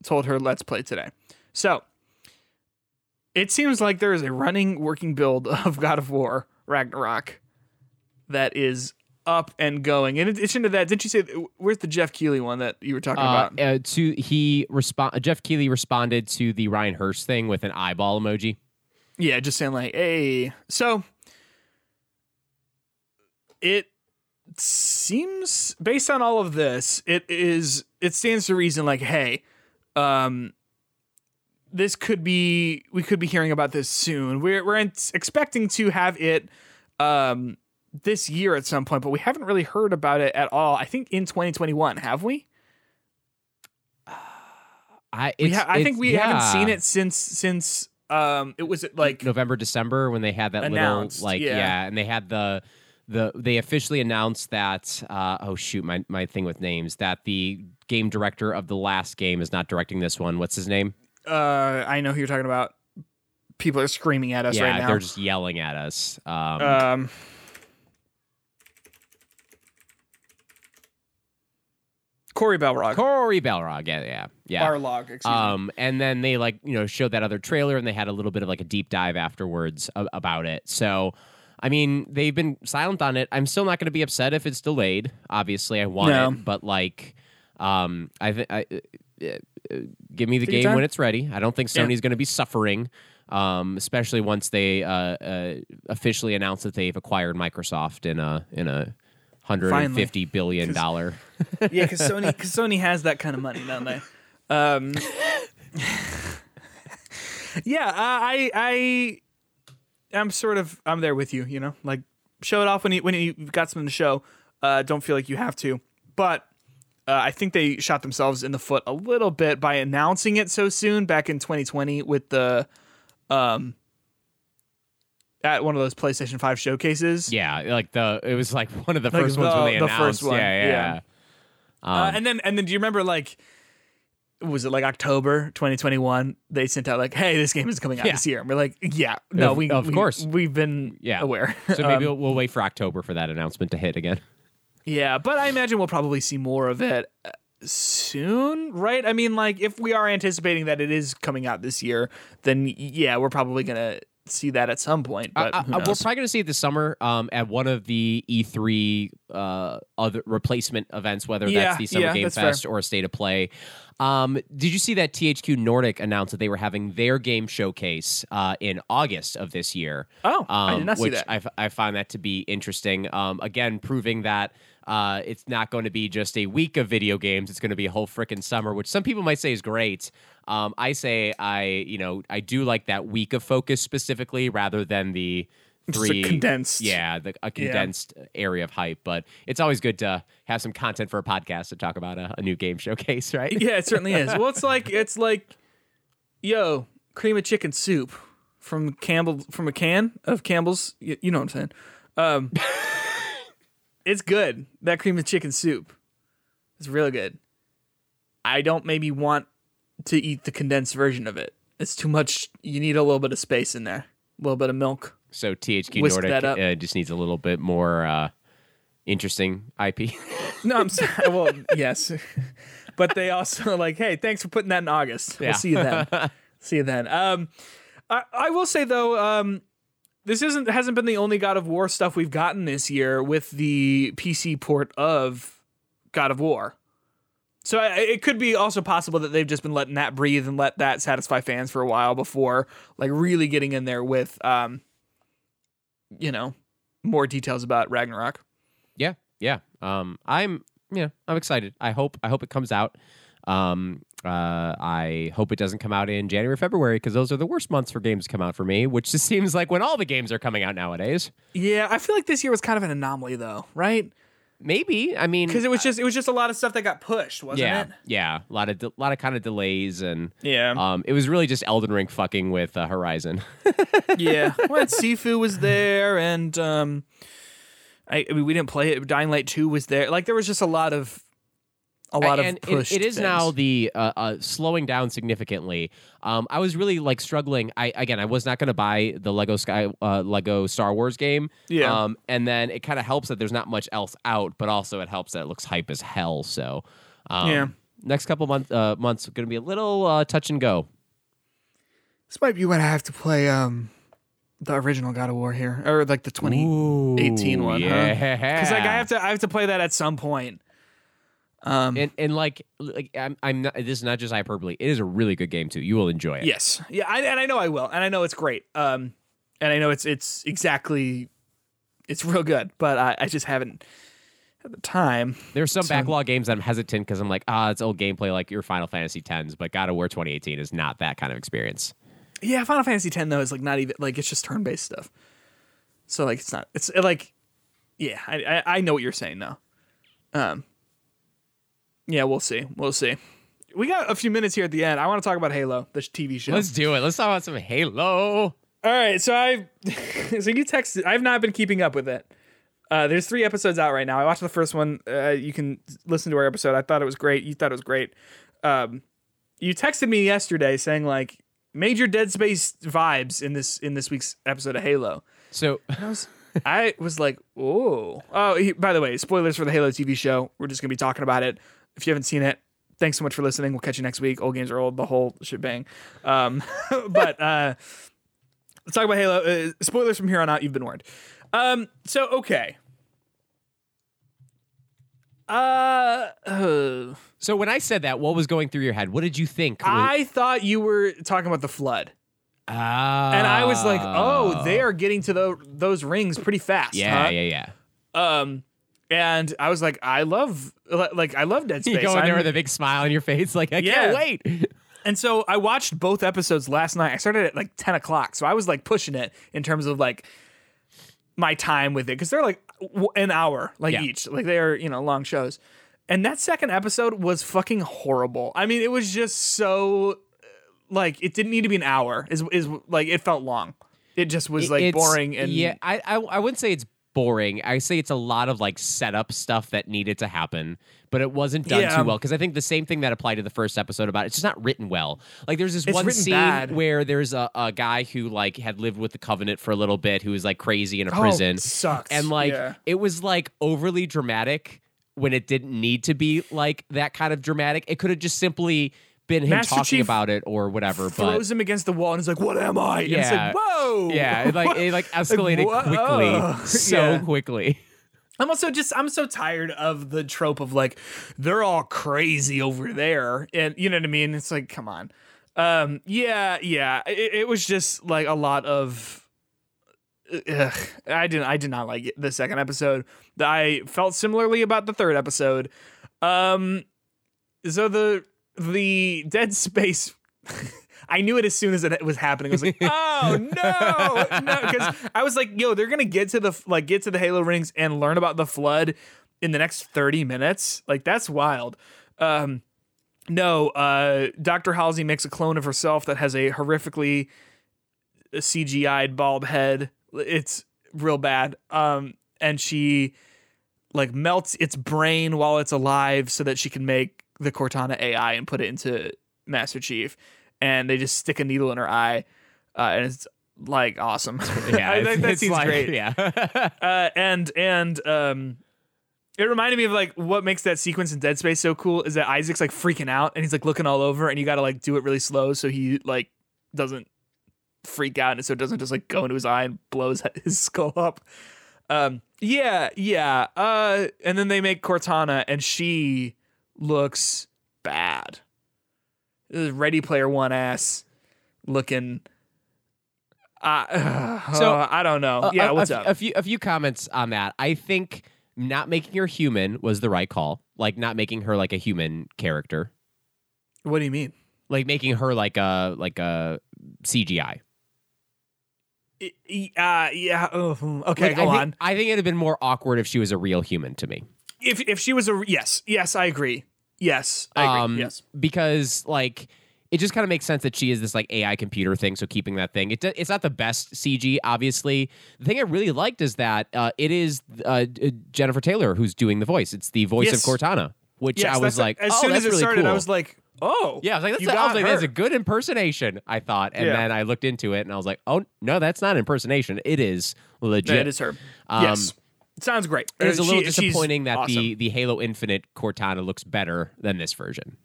told her let's play today. So it seems like there is a running working build of god of war ragnarok that is up and going in addition to that didn't you say where's the Geoff Keighley one that you were talking Uh, about uh, to he respond. Geoff Keighley responded to the Ryan Hurst thing with an eyeball emoji. Yeah, just saying like, hey. So it seems based on all of this, it is it stands to reason like, hey, um this could be we could be hearing about this soon. We're we're expecting to have it um this year at some point, but we haven't really heard about it at all. I think in 2021, have we? I We ha- I think we haven't seen it since since um it was like November, December when they had that little like yeah. yeah. and they had the the they officially announced that uh, oh shoot my my thing with names that the game director of the last game is not directing this one. What's his name? uh I know who you're talking about. People are screaming at us yeah, right now. they're just yelling at us. Um, um Cory Balrog. Cory Balrog, yeah, yeah, yeah. Barlog, excuse me. Um, and then they like you know showed that other trailer, and they had a little bit of like a deep dive afterwards a- about it. So, I mean, they've been silent on it. I'm still not going to be upset if it's delayed. Obviously, I want No. it, but like, um, I think I. Uh, uh, give me the Take game when it's ready. I don't think Yeah. Sony's going to be suffering, um, especially once they uh, uh, officially announce that they've acquired Microsoft in a in a hundred and fifty billion dollar. yeah, because Sony, cause Sony has that kind of money, don't they? Um, yeah, uh, I, I, I'm sort of, I'm there with you. You know, like show it off when you when you've got something to show. Uh, don't feel like you have to, but. Uh, I think they shot themselves in the foot a little bit by announcing it so soon back in 2020 with the um at one of those PlayStation 5 showcases. Yeah, like the it was like one of the Like first ones the- when they the announced. first one, Yeah, yeah. yeah. Um, Uh, and then and then do you remember like was it like October 2021 they sent out like hey this game is coming out Yeah. this year and we're like yeah no Of- we of we- course. we've been Yeah. aware so maybe Um, we'll, we'll wait for October for that announcement to hit again. yeah but I imagine we'll probably see more of it uh, soon right I mean like if we are anticipating that it is coming out this year then yeah we're probably gonna see that at some point but I- I- we're probably going to see it this summer um, at one of the E3 uh, other replacement events, whether Yeah, that's the Summer yeah, Game that's fair. Fest or a State of Play. Um, did you see that THQ Nordic announced that they were having their game showcase uh, in August of this year? Oh, I did um, not see which that. I, f- I find that to be interesting. Um, again, proving that uh, it's not going to be just a week of video games; it's going to be a whole freaking summer, which some people might say is great. Um, I say I, you know, I do like that week of focus specifically rather than the three condensed- yeah, the, a condensed area of hype. But it's always good to have some content for a podcast to talk about a, a new game showcase, right? yeah it certainly is. Well it's like it's like yo cream of chicken soup from campbell from a can of campbell's you, you know what i'm saying? Um it's good that cream of chicken soup. It's really good. I don't maybe want to eat the condensed version of it. It's too much. You need a little bit of space in there. A little bit of milk. So THQ Whisk Nordic uh, just needs a little bit more uh, interesting IP. no i'm sorry well yes. But they also like hey thanks for putting that in august. Yeah. we'll see you then. See you then. Um I, I will say though um this isn't hasn't been the only God of War stuff we've gotten this year with the PC port of God of War. So I- it could be also possible that they've just been letting that breathe and let that satisfy fans for a while before like really getting in there with um you know more details about Ragnarok. Yeah, yeah. Um, I'm yeah, I'm excited. I hope I hope it comes out. Um, uh, I hope it doesn't come out in January, February, because those are the worst months for games to come out for me. Which just seems like when all the games are coming out nowadays. Yeah, I feel like this year was kind of an anomaly though, right? Maybe I mean, Because it was just it was just a lot of stuff that got pushed, wasn't yeah, it? yeah, a lot of de- lot of kind of delays and Yeah. um, it was really just Elden Ring fucking with uh, Horizon. yeah. Well, Sifu was there, and um, I, I mean, we didn't play it. Dying Light Two was there. Like there was just a lot of a lot and of it- it is things. now the uh, uh, slowing down significantly. Um, I was really like struggling. I again, I was not going to buy the Lego Sky uh, Lego Star Wars game. Yeah. Um, and then it kind of helps that there's not much else out, but also it helps that it looks hype as hell. So, um, Yeah. Next couple month, uh, months going to be a little uh, touch and go. This might be when I have to play um the original God of War here, or like the 2018 one. yeah. Because like I have to I have to play that at some point. Um. and and like like I'm, I'm not. This is not just hyperbole. It is a really good game too. You will enjoy it. Yes. Yeah. I, and I know I will, and I know it's great. Um. And I know it's it's exactly, it's real good, but I, I just haven't had the time. There's some So- backlog games that I'm hesitant because I'm like, ah, it's old gameplay like your Final Fantasy X, but God of War 2018 is not that kind of experience. Yeah, Final Fantasy X though is like not even like it's just turn based stuff. So like it's not it's it, like yeah I, I I know what you're saying though. Um. Yeah, we'll see. We'll see. We got a few minutes here at the end. I want to talk about Halo, the TV show. Let's do it. Let's talk about some Halo. All right, so I, so you texted. I've not been keeping up with it. Uh, there's three episodes out right now. I watched the first one. Uh, you can listen to our episode. I thought it was great. You thought it was great. Um, you texted me yesterday saying like major Dead Space vibes in this in this week's episode of Halo. So I was, I was like, oh, oh. he- By the way, spoilers for the Halo TV show. We're just gonna be talking about it. If you haven't seen it, thanks so much for listening. We'll catch you next week. Old games are old. The whole shebang. Um, but uh, let's talk about Halo. Uh, spoilers from here on out. You've been warned. Um, so okay. Uh, uh, so when I said that, what was going through your head? What did you think? I thought you were talking about the flood, Ah. and I was like, "Oh, they are getting to the, those rings pretty fast." yeah, huh? yeah, yeah. Um, and I was like, I love, like, I love Dead Space. You go in there I'm- with a big smile on your face, like I Yeah. can't wait. and so I watched both episodes last night. I started at like ten o'clock, so I was like pushing it in terms of like my time with it because they're like an hour, like Yeah. each, like they are you know long shows. And that second episode was fucking horrible. I mean, it was just so uh, like it didn't need to be an hour. Is is like it felt long. It just was like It's- boring and yeah, I, I I wouldn't say it's boring. I say it's a lot of like setup stuff that needed to happen, but it wasn't done Yeah. too well. Because I think the same thing that applied to the first episode about it, it's just not written well. Like there's this It's one scene bad. where there's a, a guy who like had lived with the Covenant for a little bit, who was like crazy in a Oh, prison, sucks. and like Yeah. it was like overly dramatic when it didn't need to be like that kind of dramatic. It could have just simply been him Master talking Chief about it or whatever. But throws him against the wall and he's like, "What am I?" And it's Yeah. like, "Whoa!" yeah, it like it like escalated wha- quickly, so yeah. quickly. I'm also just I'm so tired of the trope of like they're all crazy over there, and you know what I mean. It's like, come on, um, yeah, yeah. It, it was just like a lot of. Ugh, I didn't. I did not like it, the second episode. I felt similarly about the third episode. Um, so the the Dead Space. I knew it as soon as it was happening. I was like, "Oh no, no!" Because I was like, "Yo, they're gonna get to the like get to the Halo rings and learn about the flood in the next thirty minutes. Like that's wild." Um, no, uh, Doctor Halsey makes a clone of herself that has a horrifically CGI'd bald head. It's real bad. Um, and she like melts its brain while it's alive so that she can make the Cortana AI and put it into Master Chief. And they just stick a needle in her eye, uh, and it's like awesome. Yeah, I think that seems like- great. Yeah, Uh, and and um, it reminded me of like what makes that sequence in Dead Space so cool is that Isaac's like freaking out and he's like looking all over, and you got to like do it really slow so he like doesn't freak out, and so it doesn't just like go into his eye and blows his skull up. Um, yeah, yeah. Uh, and then they make Cortana, and she looks bad. This is Ready Player One ass looking. Uh, So, so I don't know. Yeah, a- what's a, up? A few a few comments on that. I think not making her human was the right call. Like not making her like a human character. what do you mean? Like making her like a like a CGI. Uh, yeah. oh, okay, Like, go I think, on. I think it'd have been more awkward if she was a real human to me. If if she was a yes, yes, I agree. Yes, I agree. Um, yes. because like it just kind of makes sense that she is this like AI computer thing. So keeping that thing, it, it's not the best CG, obviously. The thing I really liked is that uh, it is uh, Jennifer Taylor who's doing the voice. It's the voice Yes. of Cortana, which Yes, I was like, as oh, soon that's as it really started, I was like, oh, Yeah, I was like, that's, you I was like, that's a good impersonation. I thought, and Yeah. then I looked into it, and I was like, oh no, that's not impersonation. It is legit. Yeah, it is her. Um, yes, sounds great. It is Uh, a little she- disappointing that the awesome. the Halo Infinite Cortana looks better than this version.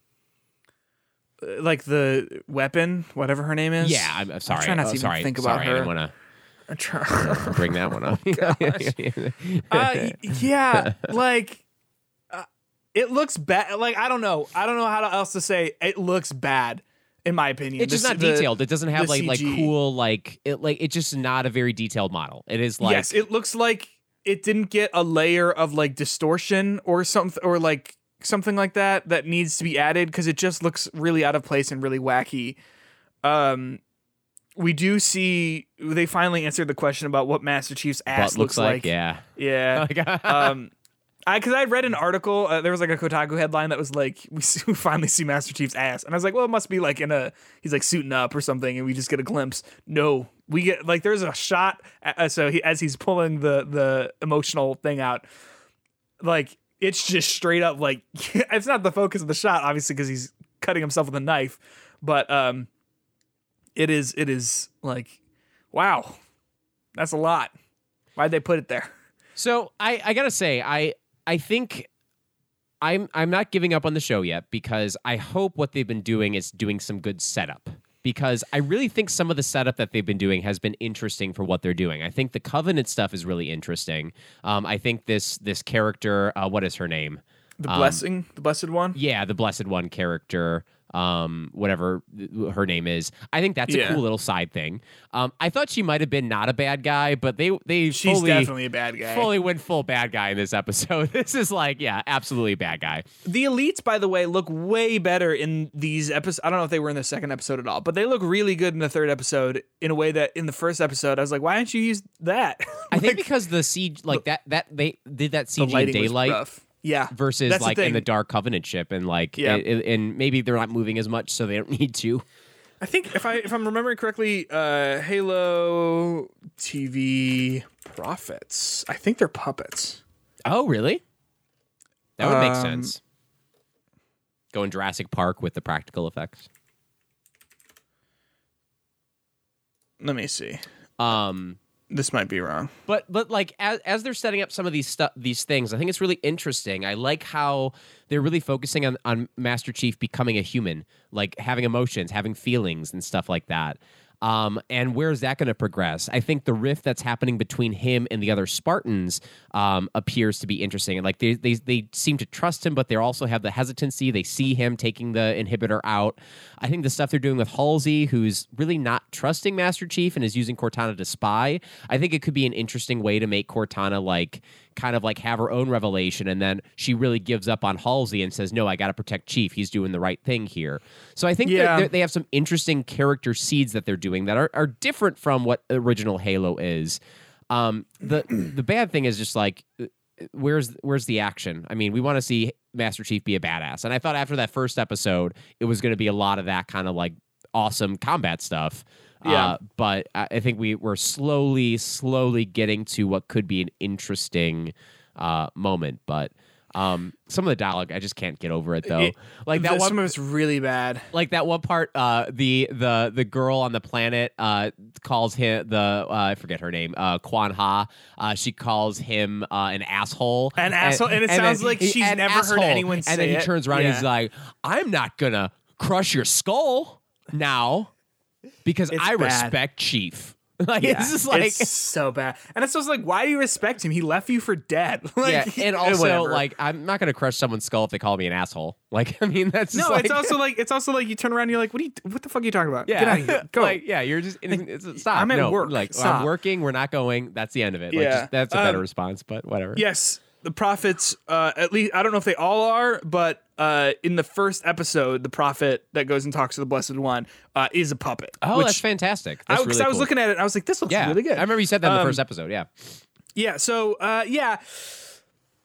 Uh, like the weapon, whatever her name is. Yeah, I'm, I'm sorry. trying not Oh, to sorry. think about sorry, I didn't want I'm to bring that one up. uh, yeah, like uh, it looks bad. Like I don't know. I don't know how else to say. It looks bad, in my opinion. it's just The- not the- detailed. It doesn't have the like like cool like it like it's just not a very detailed model. It is like yes, it looks like it didn't get a layer of like distortion or something or like something like that that needs to be added because it just looks really out of place and really wacky. Um, we do see they finally answered the question about what Master Chief's ass what looks like, yeah. yeah. um, I because I read an article. Uh, there was like a Kotaku headline that was like, "We, see, we finally see Master Chief's ass," and I was like, "Well, it must be like in a he's like suiting up or something, and we just get a glimpse." No, we get like there's a shot. Uh, so he, as he's pulling the the emotional thing out, like it's just straight up like it's not the focus of the shot, obviously, because he's cutting himself with a knife, but um, it is it is like, wow, that's a lot. Why'd they put it there? So I, I gotta say, I I think I'm I'm not giving up on the show yet because I hope what they've been doing is doing some good setup. Because I really think some of the setup that they've been doing has been interesting for what they're doing. I think the Covenant stuff is really interesting. Um, I think this this character, uh, what is her name? The blessing, the blessed one. Yeah, the Blessed One character, um, whatever her name is. I think that's a Yeah. cool little side thing. Um, I thought she might have been not a bad guy, but they they She's fully, definitely a bad guy. fully went full bad guy in this episode. This is like, yeah, absolutely a bad guy. The elites, by the way, look way better in these episodes. I don't know if they were in the second episode at all, but they look really good in the third episode in a way that in the first episode I was like, why didn't you use that? I think because the siege, like that, that they did that the CG was daylight. Yeah, versus That's like the in the. Dark Covenant ship, and like, Yeah. and, and maybe they're not moving as much, so they don't need to. I think if I if I'm remembering correctly, uh, Halo TV prophets. I think they're puppets. Oh, really? That would make Um, sense. Go in Jurassic Park with the practical effects. Let me see. Um, This might be wrong. but but like as, as they're setting up some of these stuff these things, I think it's really interesting. I like how they're really focusing on on Master Chief becoming a human, like having emotions, having feelings, and stuff like that. Um, and where is that going to progress? I think the rift that's happening between him and the other Spartans um, appears to be interesting. And like they, they they seem to trust him, but they also have the hesitancy. They see him taking the inhibitor out. I think the stuff they're doing with Halsey, who's really not trusting Master Chief and is using Cortana to spy. I think it could be an interesting way to make Cortana like kind of like have her own revelation, and then she really gives up on Halsey and says, "No, I got to protect Chief. He's doing the right thing here." So I think Yeah. they have some interesting character seeds that they're doing that are, are different from what original Halo is. Um, the the bad thing is just like uh, where's where's the action? I mean, we want to see Master Chief be a badass, and I thought after that first episode, it was going to be a lot of that kind of like awesome combat stuff. Yeah. Uh, but I think we we're slowly, slowly getting to what could be an interesting uh, moment. But um, some of the dialogue, I just can't get over it though. It- like that The- one Some of it's really bad. like that one part uh the the the girl on the planet uh calls him the uh, i forget her name uh Quan Ha uh she calls him uh an asshole An asshole, and it sounds like she's never heard anyone and say then he it. turns around and he's like i'm not gonna crush your skull now because It's I bad. respect Chief. Like Yeah, it's just like it's so bad, and it's just like, why do you respect him? He left you for dead. like, yeah, and also whatever. like I'm not gonna crush someone's skull if they call me an asshole. Like I mean that's no, like, it's also like it's also like you turn around, and you're like, what do you, what the fuck are you talking about? yeah, Get out of here, go. like yeah, you're just it's, stop. I'm at no, work. Like Stop. I'm working. We're not going. That's the end of it. Like, Yeah. just, that's a better Um, response, but whatever. Yes, the prophets. Uh, at least I don't know if they all are, but uh, in the first episode, the prophet that goes and talks to the blessed one uh, is a puppet. Oh, that's fantastic. I, really I was cool. looking at it, and I was like, this looks Yeah, really good. I remember you said that in the Um, first episode. Yeah. Yeah. So uh, yeah,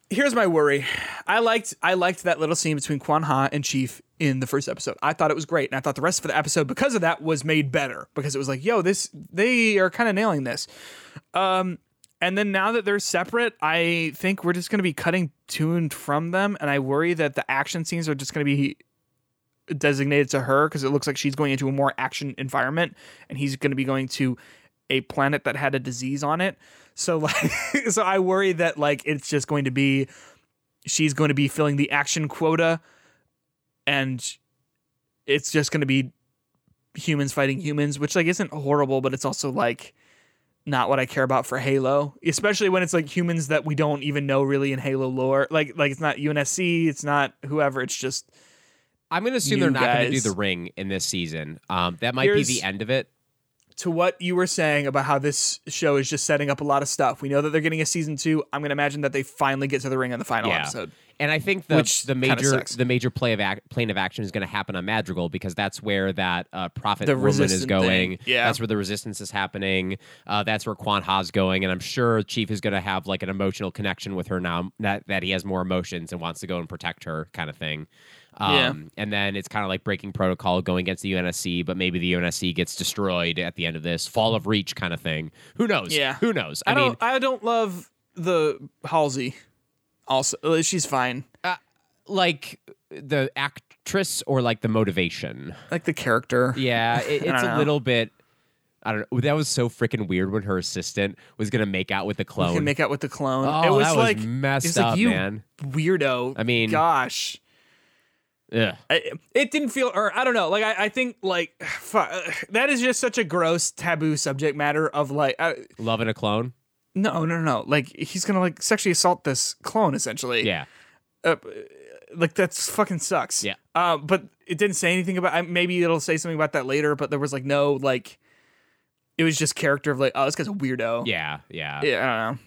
here's my worry. I liked I liked that little scene between Quan Ha and Chief in the first episode. I thought it was great, and I thought the rest of the episode, because of that, was made better because it was like, yo, this they are kind of nailing this. Um, and then now that they're separate, I think we're just going to be cutting and from them, and I worry that the action scenes are just going to be designated to her because it looks like she's going into a more action environment, and he's going to be going to a planet that had a disease on it. So like, so I worry that like it's just going to be she's going to be filling the action quota, and it's just going to be humans fighting humans, which like isn't horrible, but it's also like not what I care about for Halo, especially when it's like humans that we don't even know really in Halo lore. Like like it's not UNSC, it's not whoever, it's just I'm gonna assume they're not gonna do the ring in this season. Um, that might be the end of it. To what you were saying about how this show is just setting up a lot of stuff. We know that they're getting a season two. I'm going to imagine that they finally get to the ring in the final Yeah. episode. And I think the Which the major the major play of ac- plane of action is going to happen on Madrigal because that's where that uh, prophet The woman is going. thing, yeah. that's where the resistance is happening. Uh, that's where Quan Ha's going, and I'm sure Chief is going to have like an emotional connection with her now that that he has more emotions and wants to go and protect her, kind of thing. Um, Yeah. And then it's kind of like breaking protocol, going against the UNSC, but maybe the UNSC gets destroyed at the end of this fall of Reach kind of thing. Who knows? Yeah. Who knows? I, I, mean, don't. I don't love the Halsey. Also, uh, she's fine. like the actress or like the motivation. Like the character. Yeah, it, it's a know. little bit. I don't know. That was so freaking weird when her assistant was gonna make out with the clone. can make out with the clone. Oh, it was that was like messed like, up, you man. Weirdo. I mean- gosh. Ugh. I, it didn't feel, or I don't know. Like I, I think, like fu- uh, that is just such a gross taboo subject matter of like, uh, Loving a clone. no, no, no. Like he's gonna like sexually assault this clone essentially. Yeah, uh, like that's fucking sucks. Yeah. Uh, but it didn't say anything about. I- Maybe it'll say something about that later. But there was like no like. It was just character of like, oh, this guy's a weirdo. yeah, yeah. Yeah.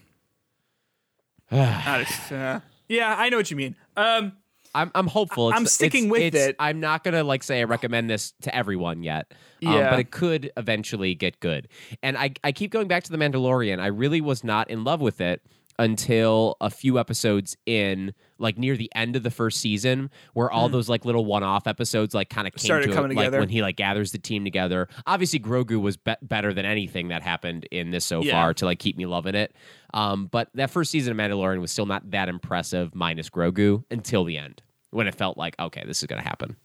I don't know. I just, uh, yeah, I know what you mean. Um, I'm I'm hopeful. It's, I'm sticking it's- with it's- it. I'm not gonna like say I recommend this to everyone yet. Um, Yeah. but it could eventually get good. And I I keep going back to the Mandalorian. I really was not in love with it until a few episodes in, like near the end of the first season, where all those like little one-off episodes like kind of came. Started to coming like together. when he like gathers the team together. Obviously, Grogu was be- better than anything that happened in this so Yeah. far to like keep me loving it. Um, but that first season of Mandalorian was still not that impressive, minus Grogu, until the end when it felt like okay, this is gonna happen.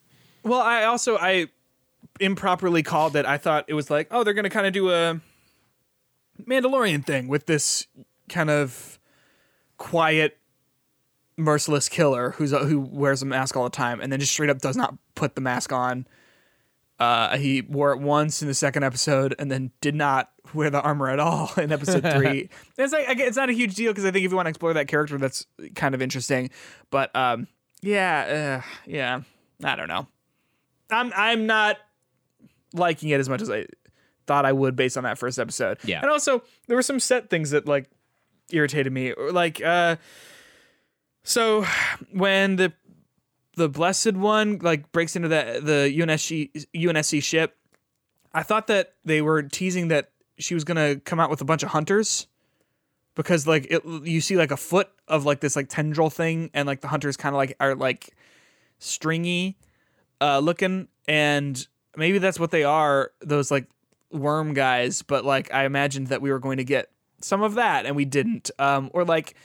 well, I also I improperly called it. I thought it was like, oh, they're gonna kind of do a Mandalorian thing with this kind of quiet, merciless killer who's a, who wears a mask all the time and then just straight up does not put the mask on. Uh, he wore it once in the second episode and then did not wear the armor at all in episode three. it's like it's not a huge deal because I think if you want to explore that character, that's kind of interesting. But um, yeah, uh, yeah, I don't know. I'm I'm not liking it as much as I thought I would based on that first episode. Yeah. and also there were some set things that like irritated me, or like uh, so when the the blessed one like breaks into the the UNSC UNSC ship, I thought that they were teasing that she was gonna come out with a bunch of hunters because like it, you see like a foot of like this like tendril thing and like the hunters kind of like are like stringy uh looking and maybe that's what they are those like worm guys but like i imagined that we were going to get some of that and we didn't. Um or like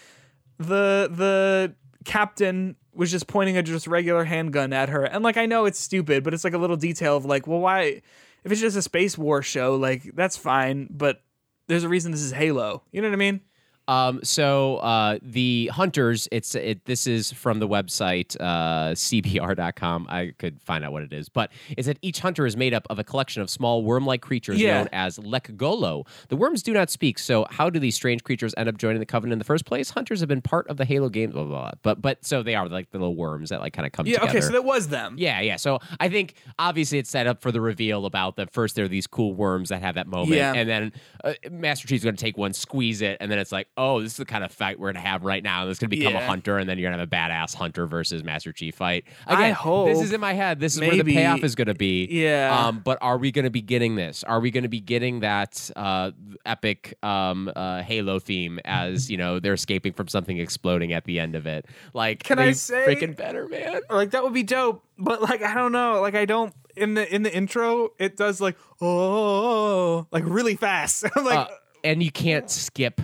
the the captain was just pointing a just regular handgun at her. And like i know it's stupid but it's like a little detail of like well why if it's just a space war show like that's fine but there's a reason this is halo. You know what i mean Um, so uh, the hunters, it's it. This is from the website uh, cbr.com. I could find out what it is, but it said each hunter is made up of a collection of small worm-like creatures Yeah. known as lekgolo. The worms do not speak, so how do these strange creatures end up joining the covenant in the first place? Hunters have been part of the Halo games, blah blah. blah. But but so they are like the little worms that like kind of come Yeah. together. Okay. So that was them. Yeah, yeah. So I think obviously it's set up for the reveal about the first there are these cool worms that have that moment, Yeah. and then uh, Master Chief's going to take one, squeeze it, and then it's like, oh, this is the kind of fight we're going to have right now. This is going to become a hunter, and then you're going to have a badass hunter versus Master Chief fight. I hope this is in my head. This is where the payoff is going to be. Yeah. Um, but are we going to be getting this? Are we going to be getting that uh, epic um, uh, Halo theme as you know they're escaping from something exploding at the end of it? Like, Can I say- freaking better, man? Like that would be dope. But like I don't know. Like I don't in the in the intro it does like oh like really fast. I'm like Uh, and you can't skip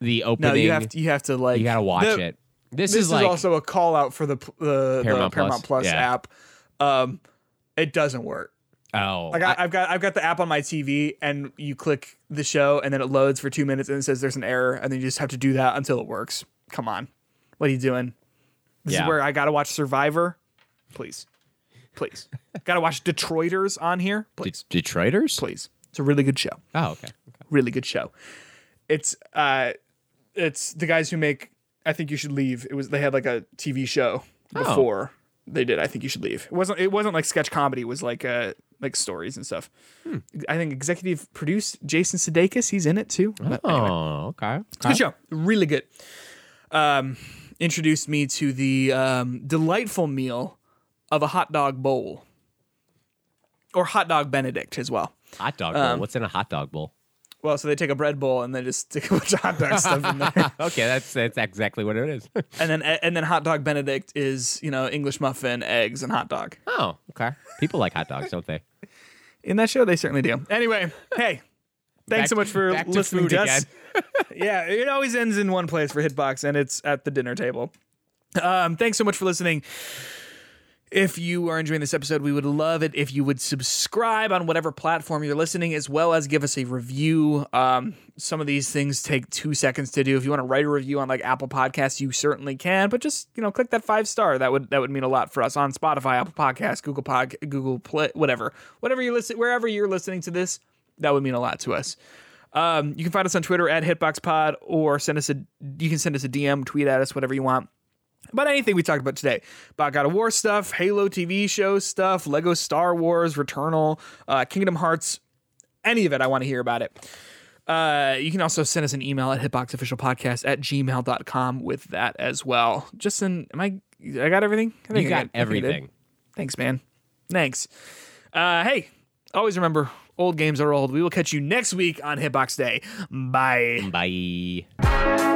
the opening. no, you have to you have to like You gotta watch the- it. This, This, is is, like also a call out for the the Paramount the Paramount Plus, Plus, yeah. app. Um, it doesn't work. oh, Like I, I've got I've got the app on my TV, and you click the show, and then it loads for two minutes, and it says there's an error, and then you just have to do that until it works. Come on, what are you doing? This Yeah. is where I gotta watch Survivor. Please, please, gotta watch Detroiters on here. Please, De- Detroiters. please. It's a really good show. Oh, okay. okay. Really good show. It's uh, it's the guys who make. I think you should leave. It was they had like a TV show Oh. before they did. I think you should leave. It wasn't. It wasn't like sketch comedy. It was like uh like stories and stuff. Hmm. I think executive produced Jason Sudeikis. He's in it too. But anyway. Oh, okay. Good show. Really good. Um, introduced me to the um, delightful meal of a hot dog bowl. Or hot dog Benedict as well. Hot dog bowl. Um, What's in a hot dog bowl? Well, so they take a bread bowl and they just stick a bunch of hot dog stuff in there. Okay, that's that's exactly what it is. And then and then hot dog Benedict is, you know, English muffin, eggs, and hot dog. oh, okay. People like hot dogs, don't they? In that show, they certainly do. Anyway, hey, thanks Back- so much for to listening food to us. yeah, it always ends in one place for Hitbox, and it's at the dinner table. Um, thanks so much for listening. If you are enjoying this episode, we would love it if you would subscribe on whatever platform you're listening, as well as give us a review. Um, some of these things take two seconds to do. If you want to write a review on like Apple Podcasts, you certainly can. But just you know, click that five star. That would that would mean a lot for us on Spotify, Apple Podcasts, Google Pod, Google Play, whatever, whatever you listen, wherever you're listening to this, that would mean a lot to us. Um, you can find us on Twitter at HitboxPod or send us a you can send us a DM, tweet at us, whatever you want. About anything we talked about today. About God of War stuff, Halo TV show stuff, Lego Star Wars, Returnal, uh, Kingdom Hearts, any of it, I want to hear about it. Uh, you can also send us an email at hitboxofficialpodcast at gmail.com with that as well. Justin, am I I got everything? I think You got I I everything. Thanks, man. Thanks. Uh, hey, always remember, old games are old. We will catch you next week on Hitbox Day. Bye. Bye.